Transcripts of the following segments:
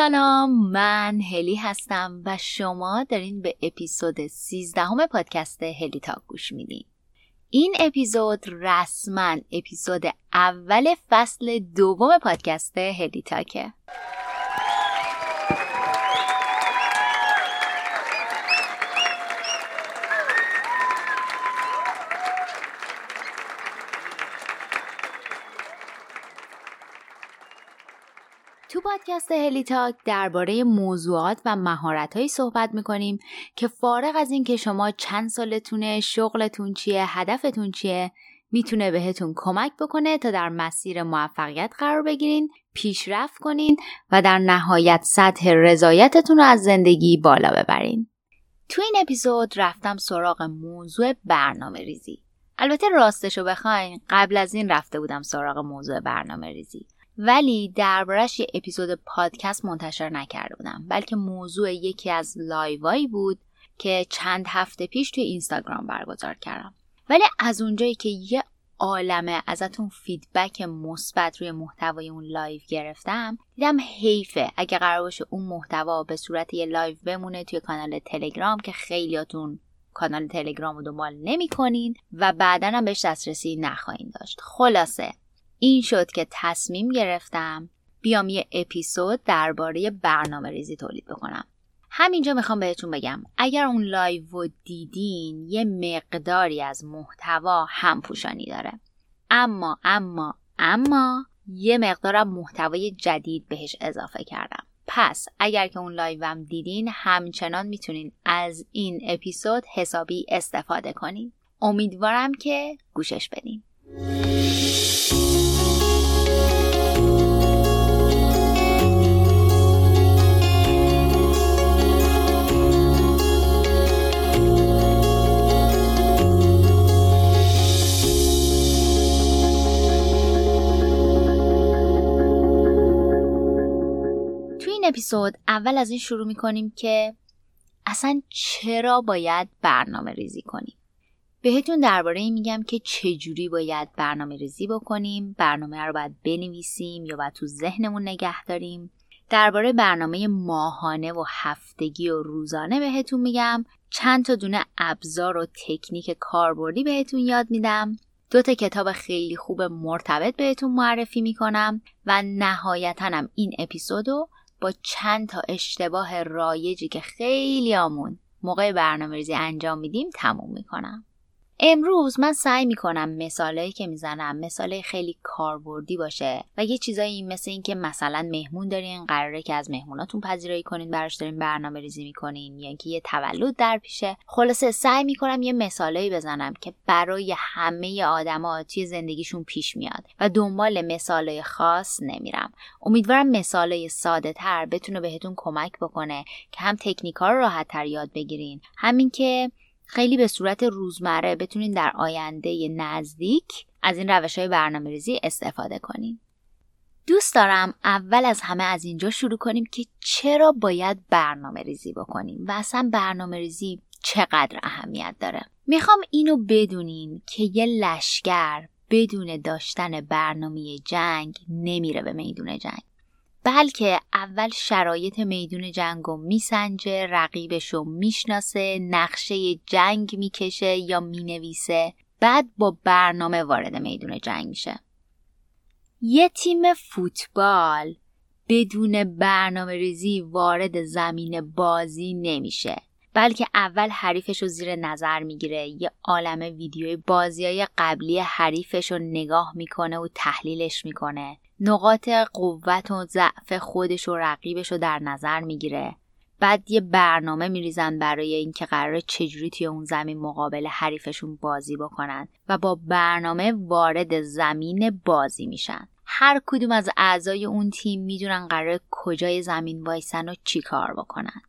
سلام من هلی هستم و شما دارین به اپیزود 13 همه پادکست هلی تاک گوش میدین. این اپیزود رسما اپیزود اول فصل دوم پادکست هلی تاکه تو پادکست هلی تاک درباره موضوعات و مهارتهایی صحبت می‌کنیم که فارغ از اینکه شما چند سالتونه، شغلتون چیه، هدفتون چیه، می‌تونه بهتون کمک بکنه تا در مسیر موفقیت قرار بگیرین، پیشرفت کنین و در نهایت سطح رضایتتون رو از زندگی بالا ببرین. تو این اپیزود رفتم سراغ موضوع برنامه ریزی. البته راستشو بخواین قبل از این رفته بودم سراغ موضوع برنامه ریزی. ولی دربارش یه اپیزود پادکست منتشر نکرده بودم. بلکه موضوع یکی از live ایی بود که چند هفته پیش توی اینستاگرام برگزار کردم. ولی از اونجایی که یه عالمه ازتون feedback مثبت روی محتوای اون live گرفتم دیدم حیفه. اگه قرار باشه اون محتوا به صورت یه live بمونه توی کانال تلگرام که خیلیاتون کانال تلگرام رو دنبال نمی‌کنین و بعدا هم بهش دسترسی نخواهید داشت. خلاصه این شد که تصمیم گرفتم بیام یه اپیزود درباره برنامه ریزی تولید بکنم. همینجا می‌خوام بهتون بگم اگر اون live رو دیدین یه مقداری از محتوا هم پوشانی داره. اما اما اما یه مقدارم محتوای جدید بهش اضافه کردم. پس اگر که اون live م دیدین همچنان می‌تونین از این اپیزود حسابی استفاده کنین. امیدوارم که گوشش بدین. اپیزود اول از این شروع می‌کنیم که اصلا چرا باید برنامه ریزی کنیم؟ بهتون درباره این میگم که چجوری باید برنامه ریزی بکنیم برنامه رو باید بنویسیم یا باید تو ذهنمون نگه داریم. درباره برنامه ماهانه و هفتگی و روزانه بهتون میگم. چند تا دونه ابزار و تکنیک کاربردی بهتون یاد میدم. دو تا کتاب خیلی خوب مرتبط بهتون معرفی می‌کنم و نهایتا هم این اپیزودو با چند تا اشتباه رایجی که خیلی آمون موقع برنامه ریزی انجام میدیم تموم می‌کنم. امروز من سعی می‌کنم مثالایی که می‌زنم مثالای خیلی کاربردی باشه و یه چیزایی مثل این که مثلا مهمون دارین قراره که از مهموناتون پذیرایی کنین براش دارین برنامه ریزی می‌کنین یا اینکه یه تولد در پیشه. خلاصه سعی می‌کنم یه مثالایی بزنم که برای همه آدما توی زندگیشون پیش میاد و دنبال مثالای خاص نمیرم. امیدوارم مثالای ساده تر بتونه بهتون کمک بکنه که هم تکنیکا رو راحت تر یاد بگیرین همین که خیلی به صورت روزمره بتونین در آینده نزدیک از این روش های برنامه ریزی استفاده کنین. دوست دارم اول از همه از اینجا شروع کنیم که چرا باید برنامه ریزی بکنیم و اصلا برنامه ریزی چقدر اهمیت داره. می‌خوام اینو بدونین که یه لشگر بدون داشتن برنامه جنگ نمیره به میدون جنگ. بلکه اول شرایط میدون جنگ رو میسنجه رقیبش رو می‌شناسه نقشه جنگ می‌کشه یا می‌نویسه. بعد با برنامه وارد میدون جنگ میشه. یه تیم فوتبال بدون برنامه ریزی وارد زمین بازی نمیشه. بلکه اول حریفش رو زیر نظر می‌گیره. یه عالم ویدیوی بازی های قبلی حریفش رو نگاه می‌کنه و تحلیلش می‌کنه. نقاط قوت و ضعف خودش و رقیبش رو در نظر می‌گیره. بعد یه برنامه میریزن برای اینکه قرار چجوری توی اون زمین مقابل حریفشون بازی بکنن و با برنامه وارد زمین بازی میشن. هر کدوم از اعضای اون تیم می‌دونن قرار کجای زمین وایسن و چی کار بکنن.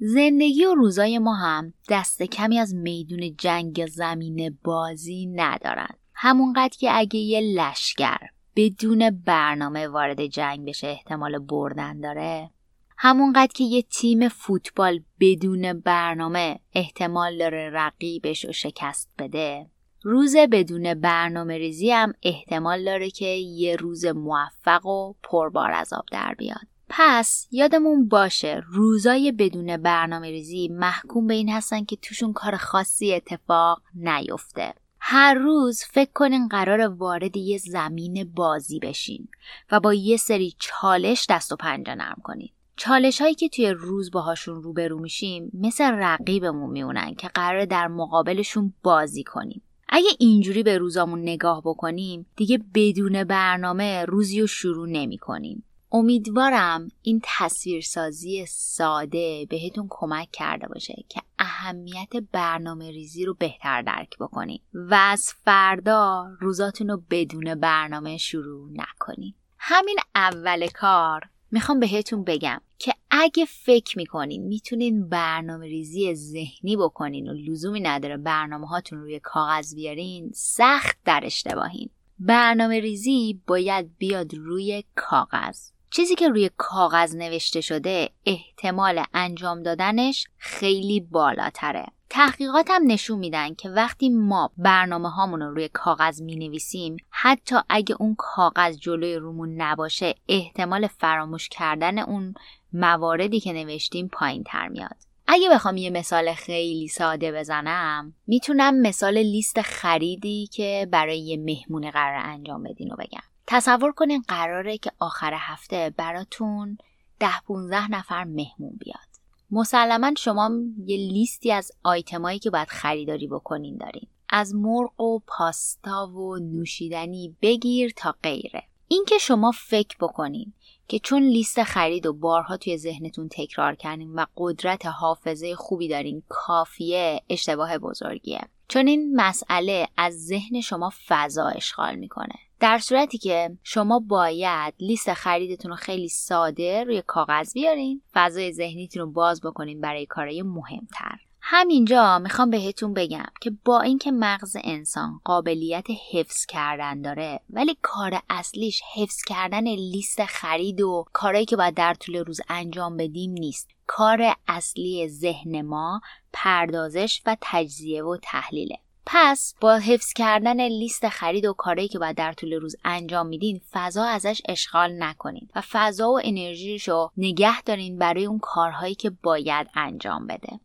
زندگی و روزای ما هم دست کمی از میدون جنگ زمین بازی ندارن. همونقدر که اگه یه لشگر بدون برنامه وارد جنگ بشه احتمال بردن داره همونقدر که یه تیم فوتبال بدون برنامه احتمال داره رقیبش رو شکست بده روز بدون برنامه ریزی هم احتمال داره که یه روز موفق و پربار از آب در بیاد. پس یادمون باشه روزای بدون برنامه ریزی محکوم به این هستن که توشون کار خاصی اتفاق نیفته. هر روز فکر کنین قرار وارد یه زمین بازی بشین و با یه سری چالش دست و پنجه نرم کنین. چالش هایی که توی روز باهاشون روبرو میشیم مثل رقیبمون میونن که قرار در مقابلشون بازی کنیم. اگه اینجوری به روزامون نگاه بکنیم دیگه بدون برنامه روزی رو شروع نمی کنیم. امیدوارم این تصویرسازی ساده بهتون کمک کرده باشه که اهمیت برنامه ریزی رو بهتر درک بکنید و از فردا روزاتون رو بدون برنامه شروع نکنید. همین اول کار می‌خوام بهتون بگم که اگه فکر می‌کنین می‌تونین برنامه ریزی ذهنی بکنین و لزومی نداره برنامه هاتون روی کاغذ بیارین سخت در اشتباهین برنامه ریزی باید بیاد روی کاغذ چیزی که روی کاغذ نوشته شده احتمال انجام دادنش خیلی بالاتره. تحقیقات هم نشون میدن که وقتی ما برنامه هامون رو روی کاغذ می نویسیم حتی اگه اون کاغذ جلوی رومون نباشه احتمال فراموش کردن اون مواردی که نوشتیم پایین تر میاد. اگه بخوام یه مثال خیلی ساده بزنم می‌تونم مثال لیست خریدی که برای یه مهمون قرار انجام بدین رو بگم. تصور کنین قراره که آخر هفته براتون ده 15 نفر مهمون بیاد. مسلما شما یه لیستی از آیتمایی که باید خریداری بکنین دارین. از مرغ و پاستا و نوشیدنی بگیر تا غیره. اینکه شما فکر بکنین که چون لیست خرید و بارها توی ذهنتون تکرار کردین و قدرت حافظه خوبی دارین کافیه اشتباه بزرگیه. چون این مسئله از ذهن شما فضا اشغال می‌کنه. در صورتی که شما باید لیست خریدتون رو خیلی ساده روی کاغذ بیارین فضای ذهنیتون رو باز بکنین برای کارهای مهمتر. همینجا می‌خوام بهتون بگم که با اینکه مغز انسان قابلیت حفظ کردن داره ولی کار اصلیش حفظ کردن لیست خرید و کارهایی که باید در طول روز انجام بدیم نیست. کار اصلی ذهن ما پردازش و تجزیه و تحلیله. پس با حفظ کردن لیست خرید و کارهایی که باید در طول روز انجام میدین فضا ازش اشغال نکنین و فضا و انرژیش رو نگه دارین برای اون کارهایی که باید انجام بده.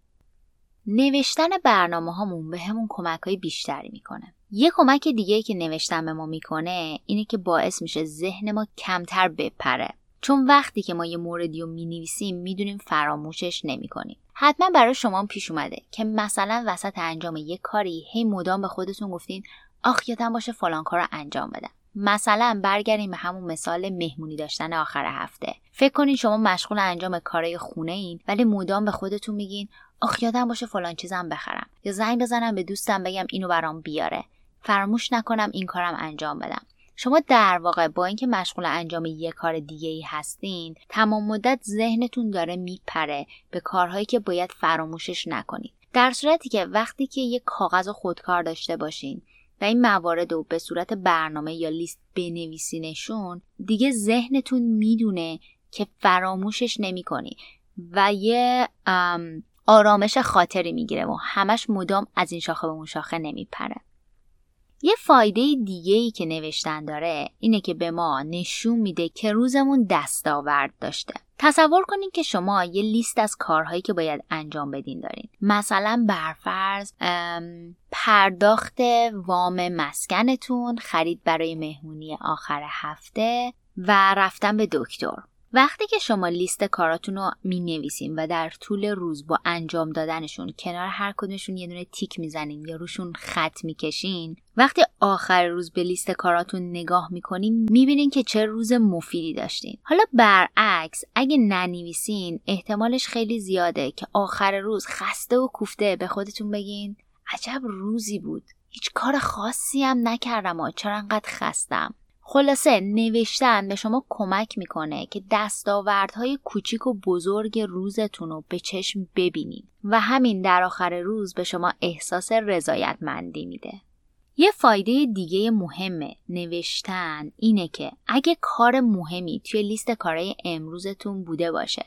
نوشتن برنامه هامون به همون کمک های بیشتری می‌کنه. یه کمک دیگه که نوشتن به ما می‌کنه اینه که باعث میشه ذهن ما کمتر بپره. چون وقتی که ما یه موردی رو می‌نویسیم می‌دونیم فراموشش نمی‌کنیم. حتما برای شما پیش اومده که مثلا وسط انجام یه کاری هی مدام به خودتون گفتین آخ یادم باشه فلان کار رو انجام بدم. مثلا برگردیم به همون مثال مهمونی داشتن آخر هفته. فکر کنین شما مشغول انجام کارهای خونه این ولی مدام به خودتون میگین آخ یادم باشه فلان چیزم بخرم. یا زنگ بزنم به دوستم بگم اینو برام بیاره. فراموش نکنم این کارم انجام بدم. شما در واقع با اینکه مشغول انجام یه کار دیگه ای هستین تمام مدت ذهنتون داره میپره به کارهایی که باید فراموشش نکنید. در صورتی که وقتی که یه کاغذ خودکار داشته باشین و این موارد رو به صورت برنامه یا لیست بنویسینشون دیگه ذهنتون می‌دونه که فراموشش نمی‌کنی و یه آرامش خاطری می‌گیره و همش مدام از این شاخه به اون شاخه نمیپره. یه فایده دیگه ای که نوشتن داره اینه که به ما نشون میده که روزمون دستاورد داشته. تصور کنین که شما یه لیست از کارهایی که باید انجام بدین دارین. مثلا برفرض پرداخت وام مسکنتون خرید برای مهمونی آخر هفته و رفتن به دکتر. وقتی که شما لیست کاراتون رو می نویسین و در طول روز با انجام دادنشون کنار هر کدومشون یه دونه تیک می‌زنین یا روشون خط می‌کشین وقتی آخر روز به لیست کاراتون نگاه می‌کنین می‌بینین که چه روز مفیدی داشتین. حالا برعکس اگه ننویسین احتمالش خیلی زیاده که آخر روز خسته و کوفته به خودتون بگین عجب روزی بود. هیچ کار خاصی هم نکردم چرا انقدر خستم. خلاصه نوشتن به شما کمک می‌کنه که دستاوردهای کوچیک و بزرگ روزتون رو به چشم ببینید و همین در آخر روز به شما احساس رضایتمندی میده. یه فایده دیگه مهم نوشتن اینه که اگه کار مهمی توی لیست کارهای امروزتون بوده باشه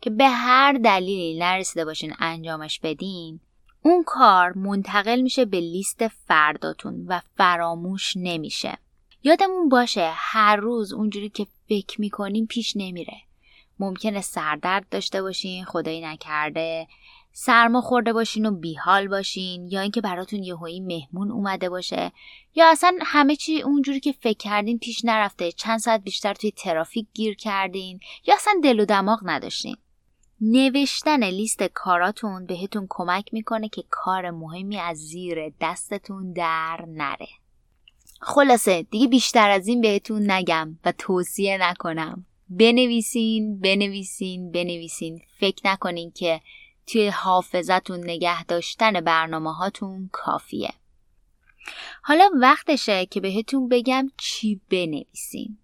که به هر دلیلی نرسیده باشین انجامش بدین اون کار منتقل میشه به لیست فرداتون و فراموش نمیشه یادمون باشه هر روز اونجوری که فکر می‌کنیم پیش نمیره. ممکنه سردرد داشته باشین خدایی نکرده سرما خورده باشین و بیحال باشین یا اینکه براتون یهویی مهمون اومده باشه یا اصلا همه چی اونجوری که فکر کردین پیش نرفته. چند ساعت بیشتر توی ترافیک گیر کردین یا اصلا دل و دماغ نداشتین. نوشتن لیست کاراتون بهتون کمک می‌کنه که کار مهمی از زیر دستتون در نره. خلاصه دیگه بیشتر از این بهتون نگم و توصیه نکنم. بنویسین بنویسین بنویسین. فکر نکنین که توی حافظتون نگه داشتن برنامه هاتون کافیه. حالا وقتشه که بهتون بگم چی بنویسین.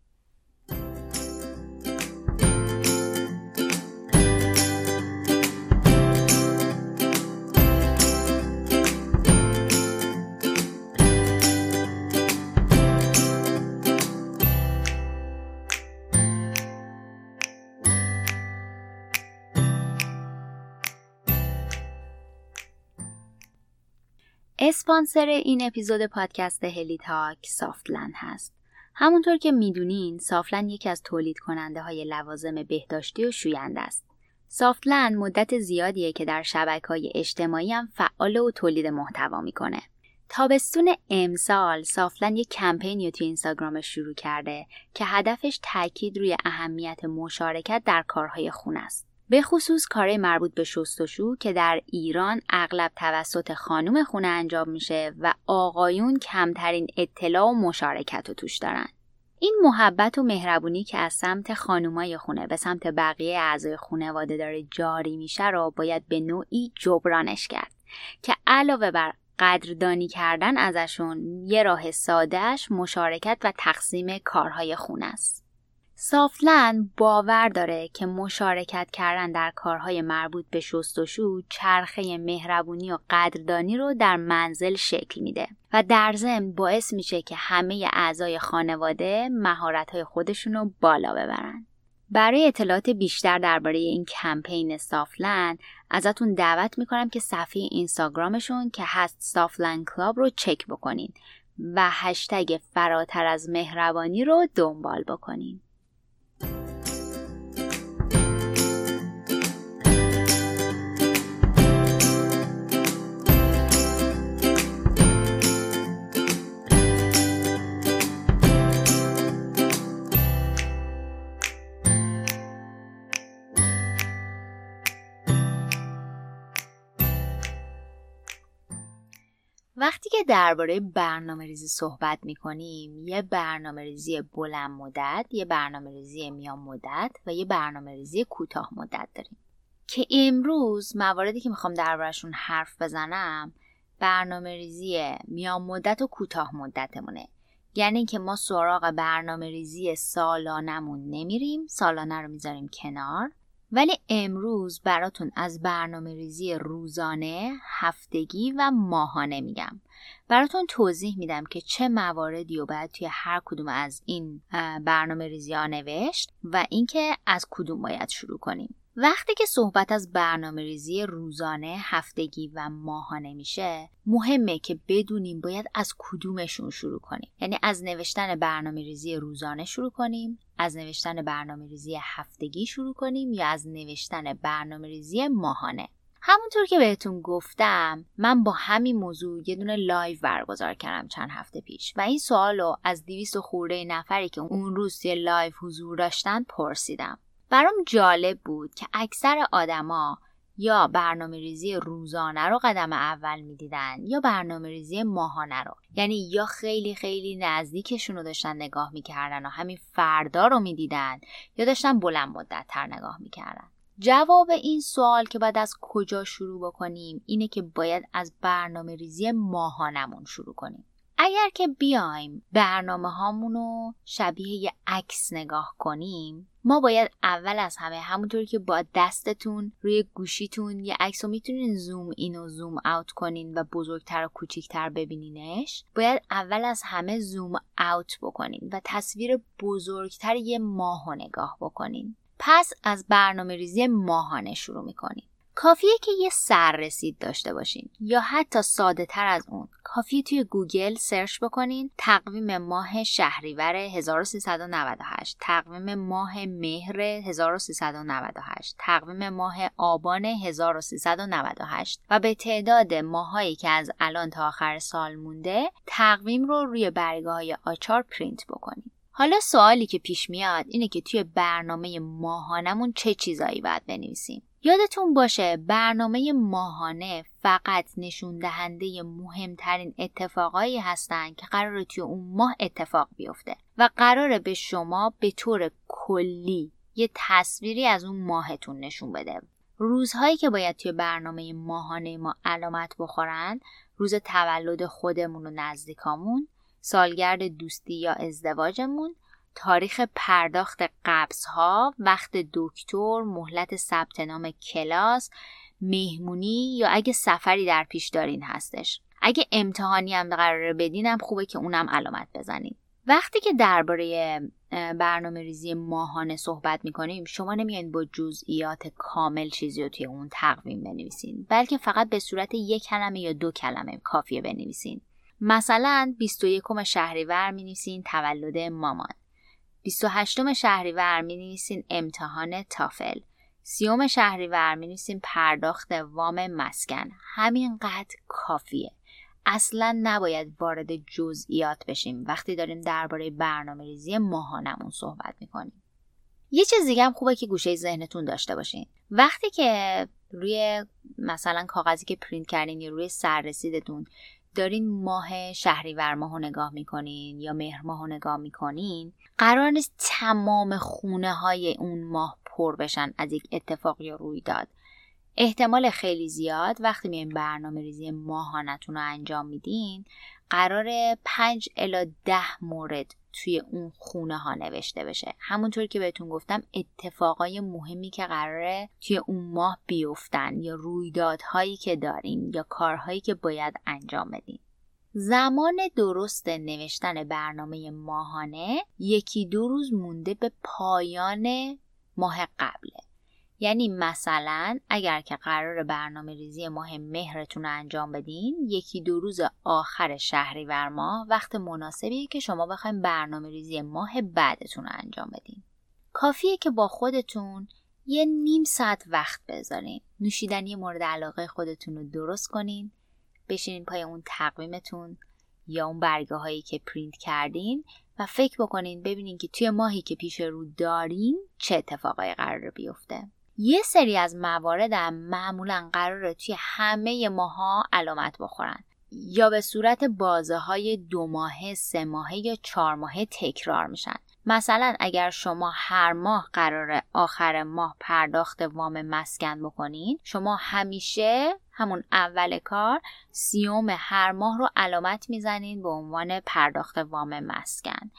اسپانسر این اپیزود پادکست هلی تاک سافتلند هست. همونطور که می‌دونین سافتلند یکی از تولید کننده های لوازم بهداشتی و شوینده است. سافتلند مدت زیادیه که در شبکه های اجتماعی هم فعال و تولید محتوا می‌کنه. تابستون امسال سافتلند یک کمپینی توی اینستاگرامش شروع کرده که هدفش تاکید روی اهمیت مشارکت در کارهای خونه است. به خصوص کار مربوط به شستشو که در ایران اغلب توسط خانم خونه انجام میشه و آقایون کمترین اطلاع و مشارکت رو توش دارن. این محبت و مهربونی که از سمت خانومای خونه به سمت بقیه اعضای خانواده داره جاری میشه رو باید به نوعی جبرانش کرد که علاوه بر قدردانی کردن ازشون یه راه سادهش مشارکت و تقسیم کارهای خونه است. سافلند باور داره که مشارکت کردن در کارهای مربوط به شستشو چرخه مهربونی و قدردانی رو در منزل شکل میده و در ضمن باعث میشه که همه اعضای خانواده مهارت‌های خودشون رو بالا ببرن. برای اطلاعات بیشتر درباره این کمپین سافلند ازتون دعوت می‌کنم که صفحه اینستاگرامشون که هست سافلند کلاب رو چک بکنین و هشتگ فراتر از مهربانی رو دنبال بکنین. وقتی که درباره برنامه ریزی صحبت می کنیم یه برنامه ریزی بلند مدت، یه برنامه ریزی میان مدت و یه برنامه ریزی کوتاه مدت داریم. که امروز مواردی که می‌خوام دربارهشون حرف بزنم برنامه ریزی میان مدت و کوتاه مدتمونه. یعنی که ما سراغ برنامه ریزی سالانمون نمیریم سالانه رو می‌ذاریم کنار. ولی امروز براتون از برنامه ریزی روزانه، هفتگی و ماهانه میگم. براتون توضیح میدم که چه مواردی رو باید توی هر کدوم از این برنامه ریزی ها نوشت و اینکه از کدوم باید شروع کنیم. وقتی که صحبت از برنامه ریزی روزانه، هفتگی و ماهانه میشه مهمه که بدونیم باید از کدومشون شروع کنیم. یعنی از نوشتن برنامه ریزی روزانه شروع کنیم از نوشتن برنامه ریزی هفتگی شروع کنیم یا از نوشتن برنامه ریزی ماهانه. همونطور که بهتون گفتم من با همین موضوع یه دونه live برگزار کردم چند هفته پیش و این سوال رو از دیویست خورده نفری که اون روز توی live حضور داشتن پرسیدم. برام جالب بود که اکثر آدما یا برنامه ریزی روزانه رو قدم اول می‌دیدن یا برنامه ریزی ماهانه رو. یعنی یا خیلی خیلی نزدیکشون رو داشتن نگاه می‌کردن و همین فردا رو می‌دیدن یا داشتن بلند مدت تر نگاه می‌کردن. جواب این سوال که باید از کجا شروع بکنیم اینه که باید از برنامه ریزی ماهانمون شروع کنیم. اگر که بیایم برنامه هامونو شبیه یه عکس نگاه کنیم ما باید اول از همه همونطوری که با دستتون روی گوشیتون یه عکس رو می‌تونین زوم این و زوم اوت کنین و بزرگتر و کوچیکتر ببینینش باید اول از همه زوم out بکنین و تصویر بزرگتر یه ماه نگاه بکنین. پس از برنامه ریزی ماهانه شروع می‌کنیم. کافیه که یه سررسید داشته باشین. یا حتی ساده تر از اون. کافیه توی گوگل search بکنین. تقویم ماه شهریور 1398 تقویم ماه مهر 1398 تقویم ماه آبان 1398 و به تعداد ماهایی که از الان تا آخر سال مونده تقویم رو روی برگه های آچار پرینت بکنین. حالا سوالی که پیش میاد اینه که توی برنامه ماهانمون چه چیزایی باید بنویسیم؟ یادتون باشه برنامه ماهانه فقط نشون دهنده مهمترین اتفاقایی هستن که قرار توی اون ماه اتفاق بیفته و قراره به شما به طور کلی یه تصویری از اون ماهتون نشون بده. روزهایی که باید توی برنامه ماهانه ما علامت بخورن روز تولد خودمون و نزدیکامون سالگرد دوستی یا ازدواجمون تاریخ پرداخت قبض ها وقت دکتر مهلت ثبت نام کلاس مهمونی یا اگه سفری در پیش دارین هستش. اگه امتحانی هم قراره بدینم خوبه که اونم علامت بزنین. وقتی که درباره برنامه ریزی ماهانه صحبت می‌کنیم شما نمیان با جزئیات کامل چیزی رو توی اون تقویم بنویسین بلکه فقط به صورت یک کلمه یا دو کلمه کافیه بنویسین. مثلا 21 شهریور می تولد مامان. 28 شهریور می نویسین امتحان تافل. سیوم شهریور می نویسین پرداخت وام مسکن. همینقدر کافیه. اصلا نباید وارد جزئیات بشیم. وقتی داریم درباره برنامه ریزی ماهانمون صحبت می‌کنیم. یه چیز دیگه هم خوبه که گوشه ذهنتون داشته باشین. وقتی که روی مثلا کاغذی که پرینت کردین یا روی سررسیدتون دارین ماه شهریور ماه نگاه می‌کنین یا مهر ماه نگاه می‌کنین قرار نیست تمام خونه های اون ماه پر بشن از یک اتفاق یا رویداد. احتمال خیلی زیاد وقتی میایم برنامه ریزی ماهانتون رو انجام میدین قرار پنج الا ده مورد توی اون خونه ها نوشته بشه. همونطور که بهتون گفتم اتفاقای مهمی که قراره توی اون ماه بیفتن یا رویدادهایی که دارین یا کارهایی که باید انجام بدین. زمان درست نوشتن برنامه ماهانه یکی دو روز مونده به پایان ماه قبله. یعنی مثلا اگر که قرار برنامه ریزی ماه مهرتون رو انجام بدین یکی دو روز آخر شهریور ماه وقت مناسبیه که شما بخوایم برنامه ریزی ماه بعدتون رو انجام بدین. کافیه که با خودتون یه نیم ساعت وقت بذارین. نوشیدنی مورد علاقه خودتون رو درست کنین بشینین پای اون تقویمتون یا اون برگه هایی که پرینت کردین و فکر بکنین ببینین که توی ماهی که پیش رو دارین چه اتفاقای قرار بیفته. یه سری از مواردم معمولا قراره توی همه ماها علامت بخورن. یا به صورت بازه های دو ماهه، سه ماهه یا چهار ماهه تکرار میشن. مثلا اگر شما هر ماه قرار آخر ماه پرداخت وام مسکن بکنین شما همیشه همون اول کار سیوم هر ماه رو علامت می‌زنین به عنوان پرداخت وام مسکن.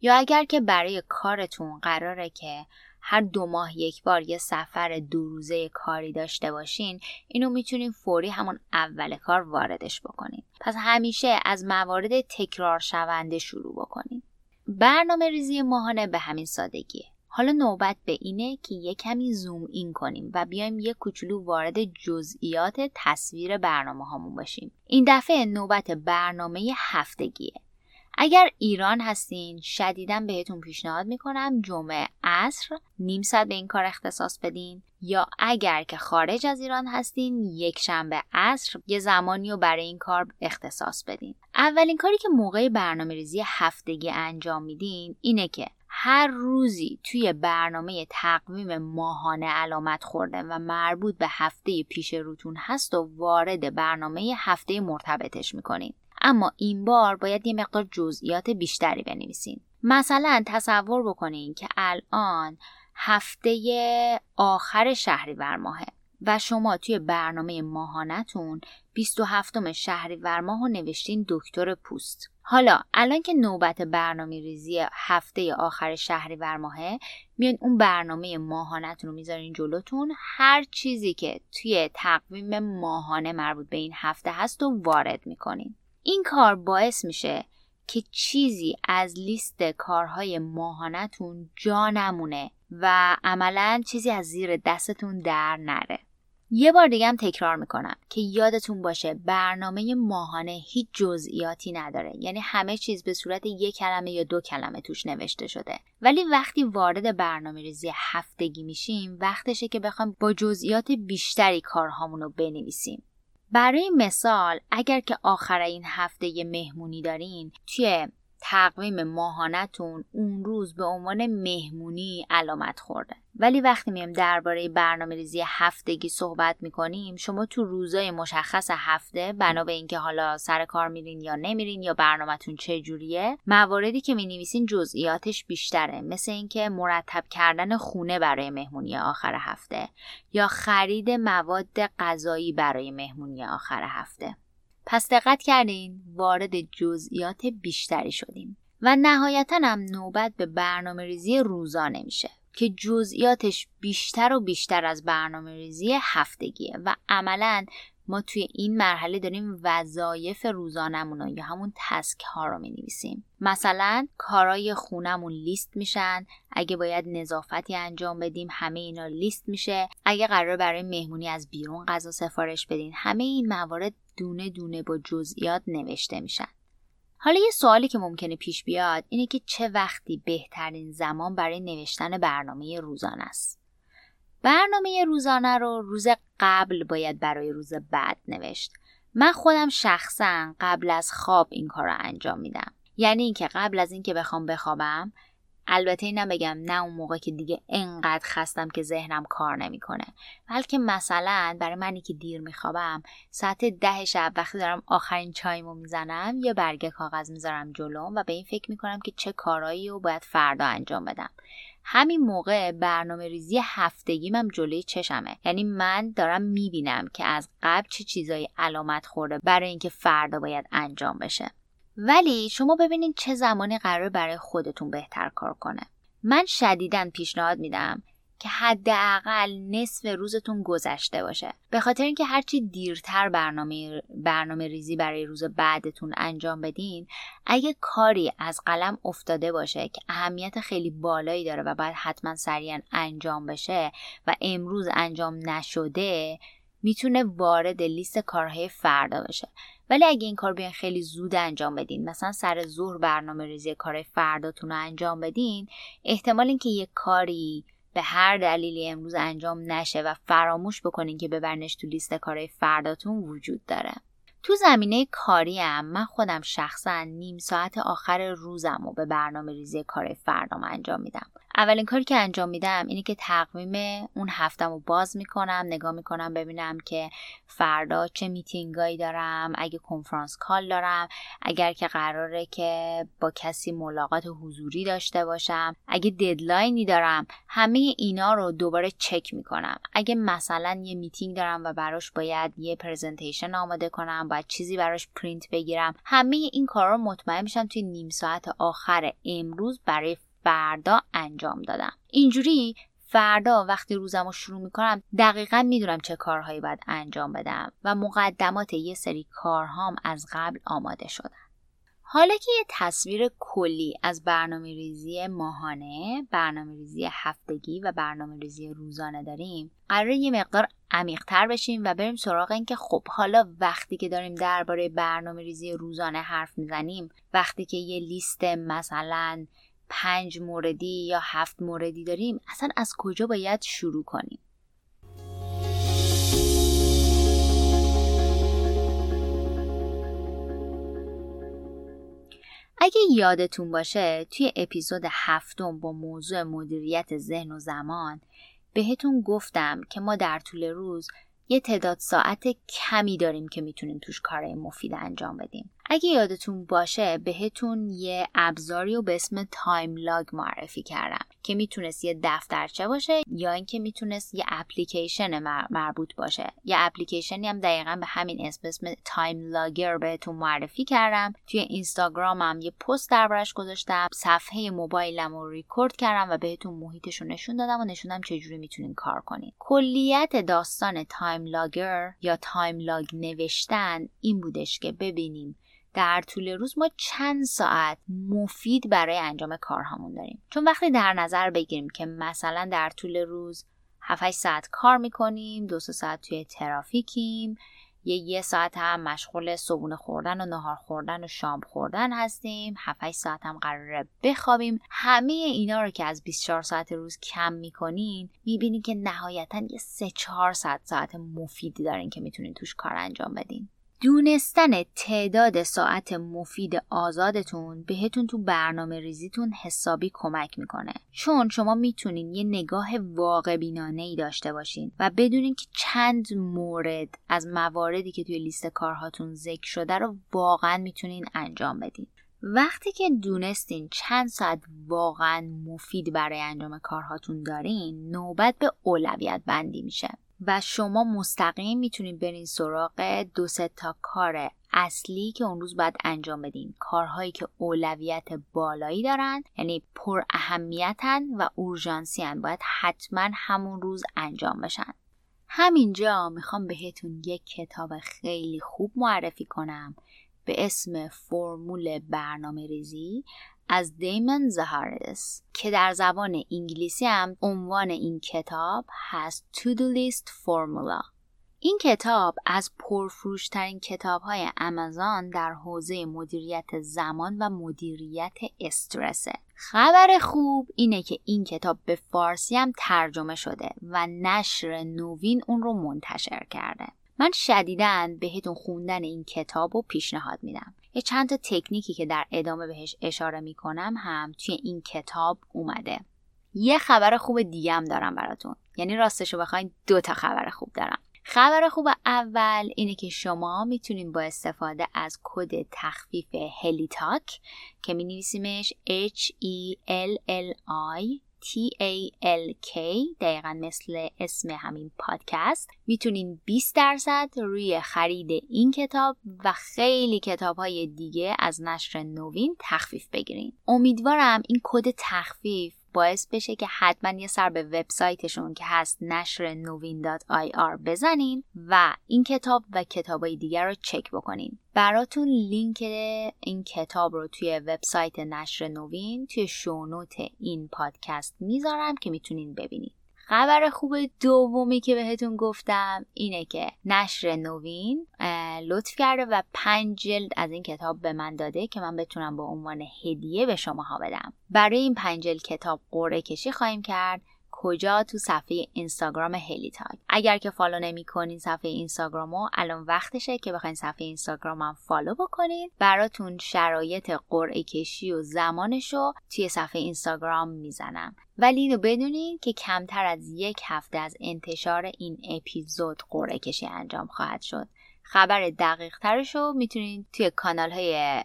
یا اگر که برای کارتون قراره که هر دو ماه یک بار یه سفر دو روزه کاری داشته باشین اینو می‌تونین فوری همون اول کار واردش بکنین. پس همیشه از موارد تکرار شونده شروع بکنین. برنامه ریزی ماهانه به همین سادگیه. حالا نوبت به اینه که یه کمی زوم این کنیم و بیایم یه کوچولو وارد جزئیات تصویر برنامه هامون باشیم این دفعه نوبت برنامه هفتگیه. اگر ایران هستین شدیدا بهتون پیشنهاد می‌کنم جمعه عصر نیم ساعت به این کار اختصاص بدین. یا اگر که خارج از ایران هستین یک شنبه عصر یه زمانی رو برای این کار اختصاص بدین. اولین کاری که موقع برنامه ریزی هفتگی انجام میدین اینه که هر روزی توی برنامه تقویم ماهانه علامت خورده و مربوط به هفته پیش روتون هست و وارد برنامه هفته مرتبطش می‌کنین. اما این بار باید یه مقدار جزئیات بیشتری بنویسین. مثلا تصور بکنین که الان هفته آخر شهریور ماهه و شما توی برنامه ماهانتون 27 شهریور ماه نوشتین دکتر پوست. حالا الان که نوبت برنامه ریزی هفته آخر شهریور ماهه میان اون برنامه ماهانتون رو می‌ذارین جلوتون. هر چیزی که توی تقویم ماهانه مربوط به این هفته هست و وارد می‌کنین. این کار باعث میشه که چیزی از لیست کارهای ماهانتون جا نمونه و عملا چیزی از زیر دستتون در نره. یه بار دیگه هم تکرار می‌کنم که یادتون باشه برنامه ماهانه هیچ جزئیاتی نداره. یعنی همه چیز به صورت یک کلمه یا دو کلمه توش نوشته شده. ولی وقتی وارد برنامه ریزی هفتگی میشیم وقتشه که بخوایم با جزئیات بیشتری کارهامون رو بنویسیم. برای مثال اگر که آخر این هفته یه مهمونی دارین توی تقویم ماهانتون اون روز به عنوان مهمونی علامت خورده. ولی وقتی میم درباره برنامه ریزی هفتگی صحبت می‌کنیم شما تو روزای مشخص هفته بنا به اینکه حالا سر کار میرین یا نمیرین یا برنامهتون چه جوریه مواردی که می‌نویسین جزئیاتش بیشتره. مثل اینکه مرتب کردن خونه برای مهمونی آخر هفته یا خرید مواد غذایی برای مهمونی آخر هفته. پس دقت کردین وارد جزئیات بیشتری شدیم. و نهایتا هم نوبت به برنامه ریزی روزانه میشه که جزئیاتش بیشتر و بیشتر از برنامه ریزی هفتگیه و عملا ما توی این مرحله داریم وظایف روزانمون رو یا همون تسک ها رو می نویسیم مثلا کارای خونمون لیست میشن اگه باید نظافتی انجام بدیم همه اینا لیست میشه. اگه قرار برای مهمونی از بیرون غذا سفارش بدین همه این موارد دونه دونه با جزئیات نوشته میشن. حالا یه سوالی که ممکنه پیش بیاد اینه که چه وقتی بهترین زمان برای نوشتن برنامه روزانه است؟ برنامه روزانه رو روز قبل باید برای روز بعد نوشت. من خودم شخصا قبل از خواب این کار رو انجام میدم. یعنی اینکه قبل از اینکه بخوام بخوابم البته اینم بگم نه اون موقع که دیگه انقدر خستم که ذهنم کار نمی‌کنه. بلکه مثلا برای منی که دیر میخوابم ساعت ده شب وقتی دارم آخرین چایمو می‌زنم یه برگه کاغذ می‌ذارم جلوم و به این فکر می‌کنم که چه کارایی رو باید فردا انجام بدم. همین موقع برنامه ریزی هفتگیم هم جلوی چشمه. یعنی من دارم می‌بینم که از قبل چه چیزایی علامت خورده برای اینکه فردا باید انجام بشه. ولی شما ببینید چه زمانی قرار برای خودتون بهتر کار کنه. من شدیدا پیشنهاد میدم که حداقل نصف روزتون گذشته باشه. به خاطر اینکه هرچی دیرتر برنامه برنامه ریزی برای روز بعدتون انجام بدین اگه کاری از قلم افتاده باشه که اهمیت خیلی بالایی داره و باید حتما سریعا انجام بشه و امروز انجام نشده می‌تونه وارد لیست کارهای فردا بشه. ولی اگه این کار بیان خیلی زود انجام بدین مثلا سر ظهر برنامه ریزی کار فرداتون رو انجام بدین احتمال اینکه یه کاری به هر دلیلی امروز انجام نشه و فراموش بکنین که ببرنش تو لیست کارهای فرداتون وجود داره. تو زمینه کاریم من خودم شخصا نیم ساعت آخر روزم رو به برنامه ریزی کار فردام انجام میدم. اولین کاری که انجام میدم اینه که تقویم اون هفتم رو باز می‌کنم نگاه می‌کنم ببینم که فردا چه میتینگایی دارم اگه کنفرانس کال دارم اگر که قراره که با کسی ملاقات حضوری داشته باشم. اگه deadline ی دارم همه اینا رو دوباره چک می‌کنم. اگه مثلا یه میتینگ دارم و براش باید یه presentation آماده کنم باید چیزی براش پرینت بگیرم همه این کارا مطمئن میشم توی نیم ساعت آخر امروز برای فردا انجام دادم. اینجوری فردا وقتی روزم رو شروع می‌کنم دقیقا می‌دونم چه کارهایی باید انجام بدم و مقدمات یه سری کارهام از قبل آماده شدن. حالا که یه تصویر کلی از برنامه ریزی ماهانه، برنامه ریزی هفتگی و برنامه ریزی روزانه داریم قرار یه مقدار عمیقتر بشیم و بریم سراغ این که خب حالا وقتی که داریم درباره برنامه ریزی روزانه حرف می‌زنیم وقتی که یه لیست مثلا پنج موردی یا هفت موردی داریم اصلا از کجا باید شروع کنیم؟ اگه یادتون باشه توی اپیزود هفتم با موضوع مدیریت ذهن و زمان بهتون گفتم که ما در طول روز یه تعداد ساعت کمی داریم که می‌تونیم توش کارهای مفید انجام بدیم. اگه یادتون باشه بهتون یه ابزاری رو به اسم time log معرفی کردم که می‌تونست یه دفترچه باشه یا اینکه می‌تونست یه اپلیکیشن مربوط باشه. یه اپلیکیشنی هم دقیقا به همین اسم اسم time logger بهتون معرفی کردم. توی اینستاگرامم یه پست دربارش گذاشتم. صفحه موبایلم رو ریکورد کردم و بهتون محیطش رو نشون دادم و نشون دادم چجوری می‌تونین کار کنین. کلیت داستان time logger یا time لاگ نوشتن این بودش که ببینیم در طول روز ما چند ساعت مفید برای انجام کارهامون داریم. چون وقتی در نظر بگیریم که مثلا در طول روز 7 ساعت کار می‌کنیم دو ساعت توی ترافیکیم یه یه ساعت هم مشغول صبونه خوردن و نهار خوردن و شام خوردن هستیم 7 ساعت هم قراره بخوابیم. همه اینا رو که از 24 ساعت روز کم می‌کنین می‌بینین که نهایتا یه 3 4 ساعت ساعت مفیدی دارین که می‌تونین توش کار انجام بدین. دونستن تعداد ساعت مفید آزادتون بهتون تو برنامه ریزیتون حسابی کمک می‌کنه. چون شما می‌تونین یه نگاه واقع بینانه ای داشته باشین و بدونین که چند مورد از مواردی که توی لیست کارهاتون ذکر شده رو واقعا می‌تونین انجام بدین. وقتی که دونستین چند ساعت واقعا مفید برای انجام کارهاتون دارین نوبت به اولویت بندی میشه. و شما مستقیم می‌تونید برین سراغ دو سه تا کار اصلی که اون روز باید انجام بدین. کارهایی که اولویت بالایی دارن یعنی پر اهمیتن و اورژانسیان باید حتما همون روز انجام بشن. همینجا می‌خوام بهتون یک کتاب خیلی خوب معرفی کنم. به اسم فرمول برنامه ریزی از دیمن زهارس که در زبان انگلیسی هم عنوان این کتاب هست To Do List Formula. این کتاب از پرفروشترین کتاب های امازون در حوزه مدیریت زمان و مدیریت استرسه. خبر خوب اینه که این کتاب به فارسی هم ترجمه شده و نشر نوین اون رو منتشر کرده. من شدیدن بهتون خوندن این کتاب رو پیشنهاد میدم. یه چند تا تکنیکی که در ادامه بهش اشاره می‌کنم هم توی این کتاب اومده. یه خبر خوب دیگه هم دارم براتون. یعنی راستشو بخواین دو تا خبر خوب دارم. خبر خوب اول اینه که شما می‌تونین با استفاده از کد تخفیف هلیتاک که می نویسیمش H E L L I T-A-L-K دقیقا مثل اسم همین پادکست. می‌تونین 20 درصد روی خرید این کتاب و خیلی کتاب های دیگه از نشر نوین تخفیف بگیرین. امیدوارم این کد تخفیف باعث بشه که حتما یه سر به وبسایتشون که هست نشر نوین آر بزنین و این کتاب و کتابای دیگر رو چک بکنین. براتون لینک این کتاب رو توی وبسایت نشر نوین توی شونوت این پادکست می‌ذارم که می‌تونین ببینید خبر خوب دومی که بهتون گفتم اینه که نشر نوین لطف کرده و پنج جلد از این کتاب به من داده که من بتونم با عنوان هدیه به شماها بدم. برای این پنج جلد کتاب قرعه کشی خواهیم کرد. کجا تو صفحه اینستاگرام هلی تاک اگر که follow نمی‌کنین صفحه اینستاگرامو الان وقتشه که بخواین صفحه اینستاگرامم follow بکنین. براتون شرایط قرعه کشی و زمانشو توی صفحه اینستاگرام می‌زنم. ولی اینو بدونین که کمتر از یک هفته از انتشار این اپیزود قرعه کشی انجام خواهد شد. خبر دقیق ترش رو می‌تونید توی کانال های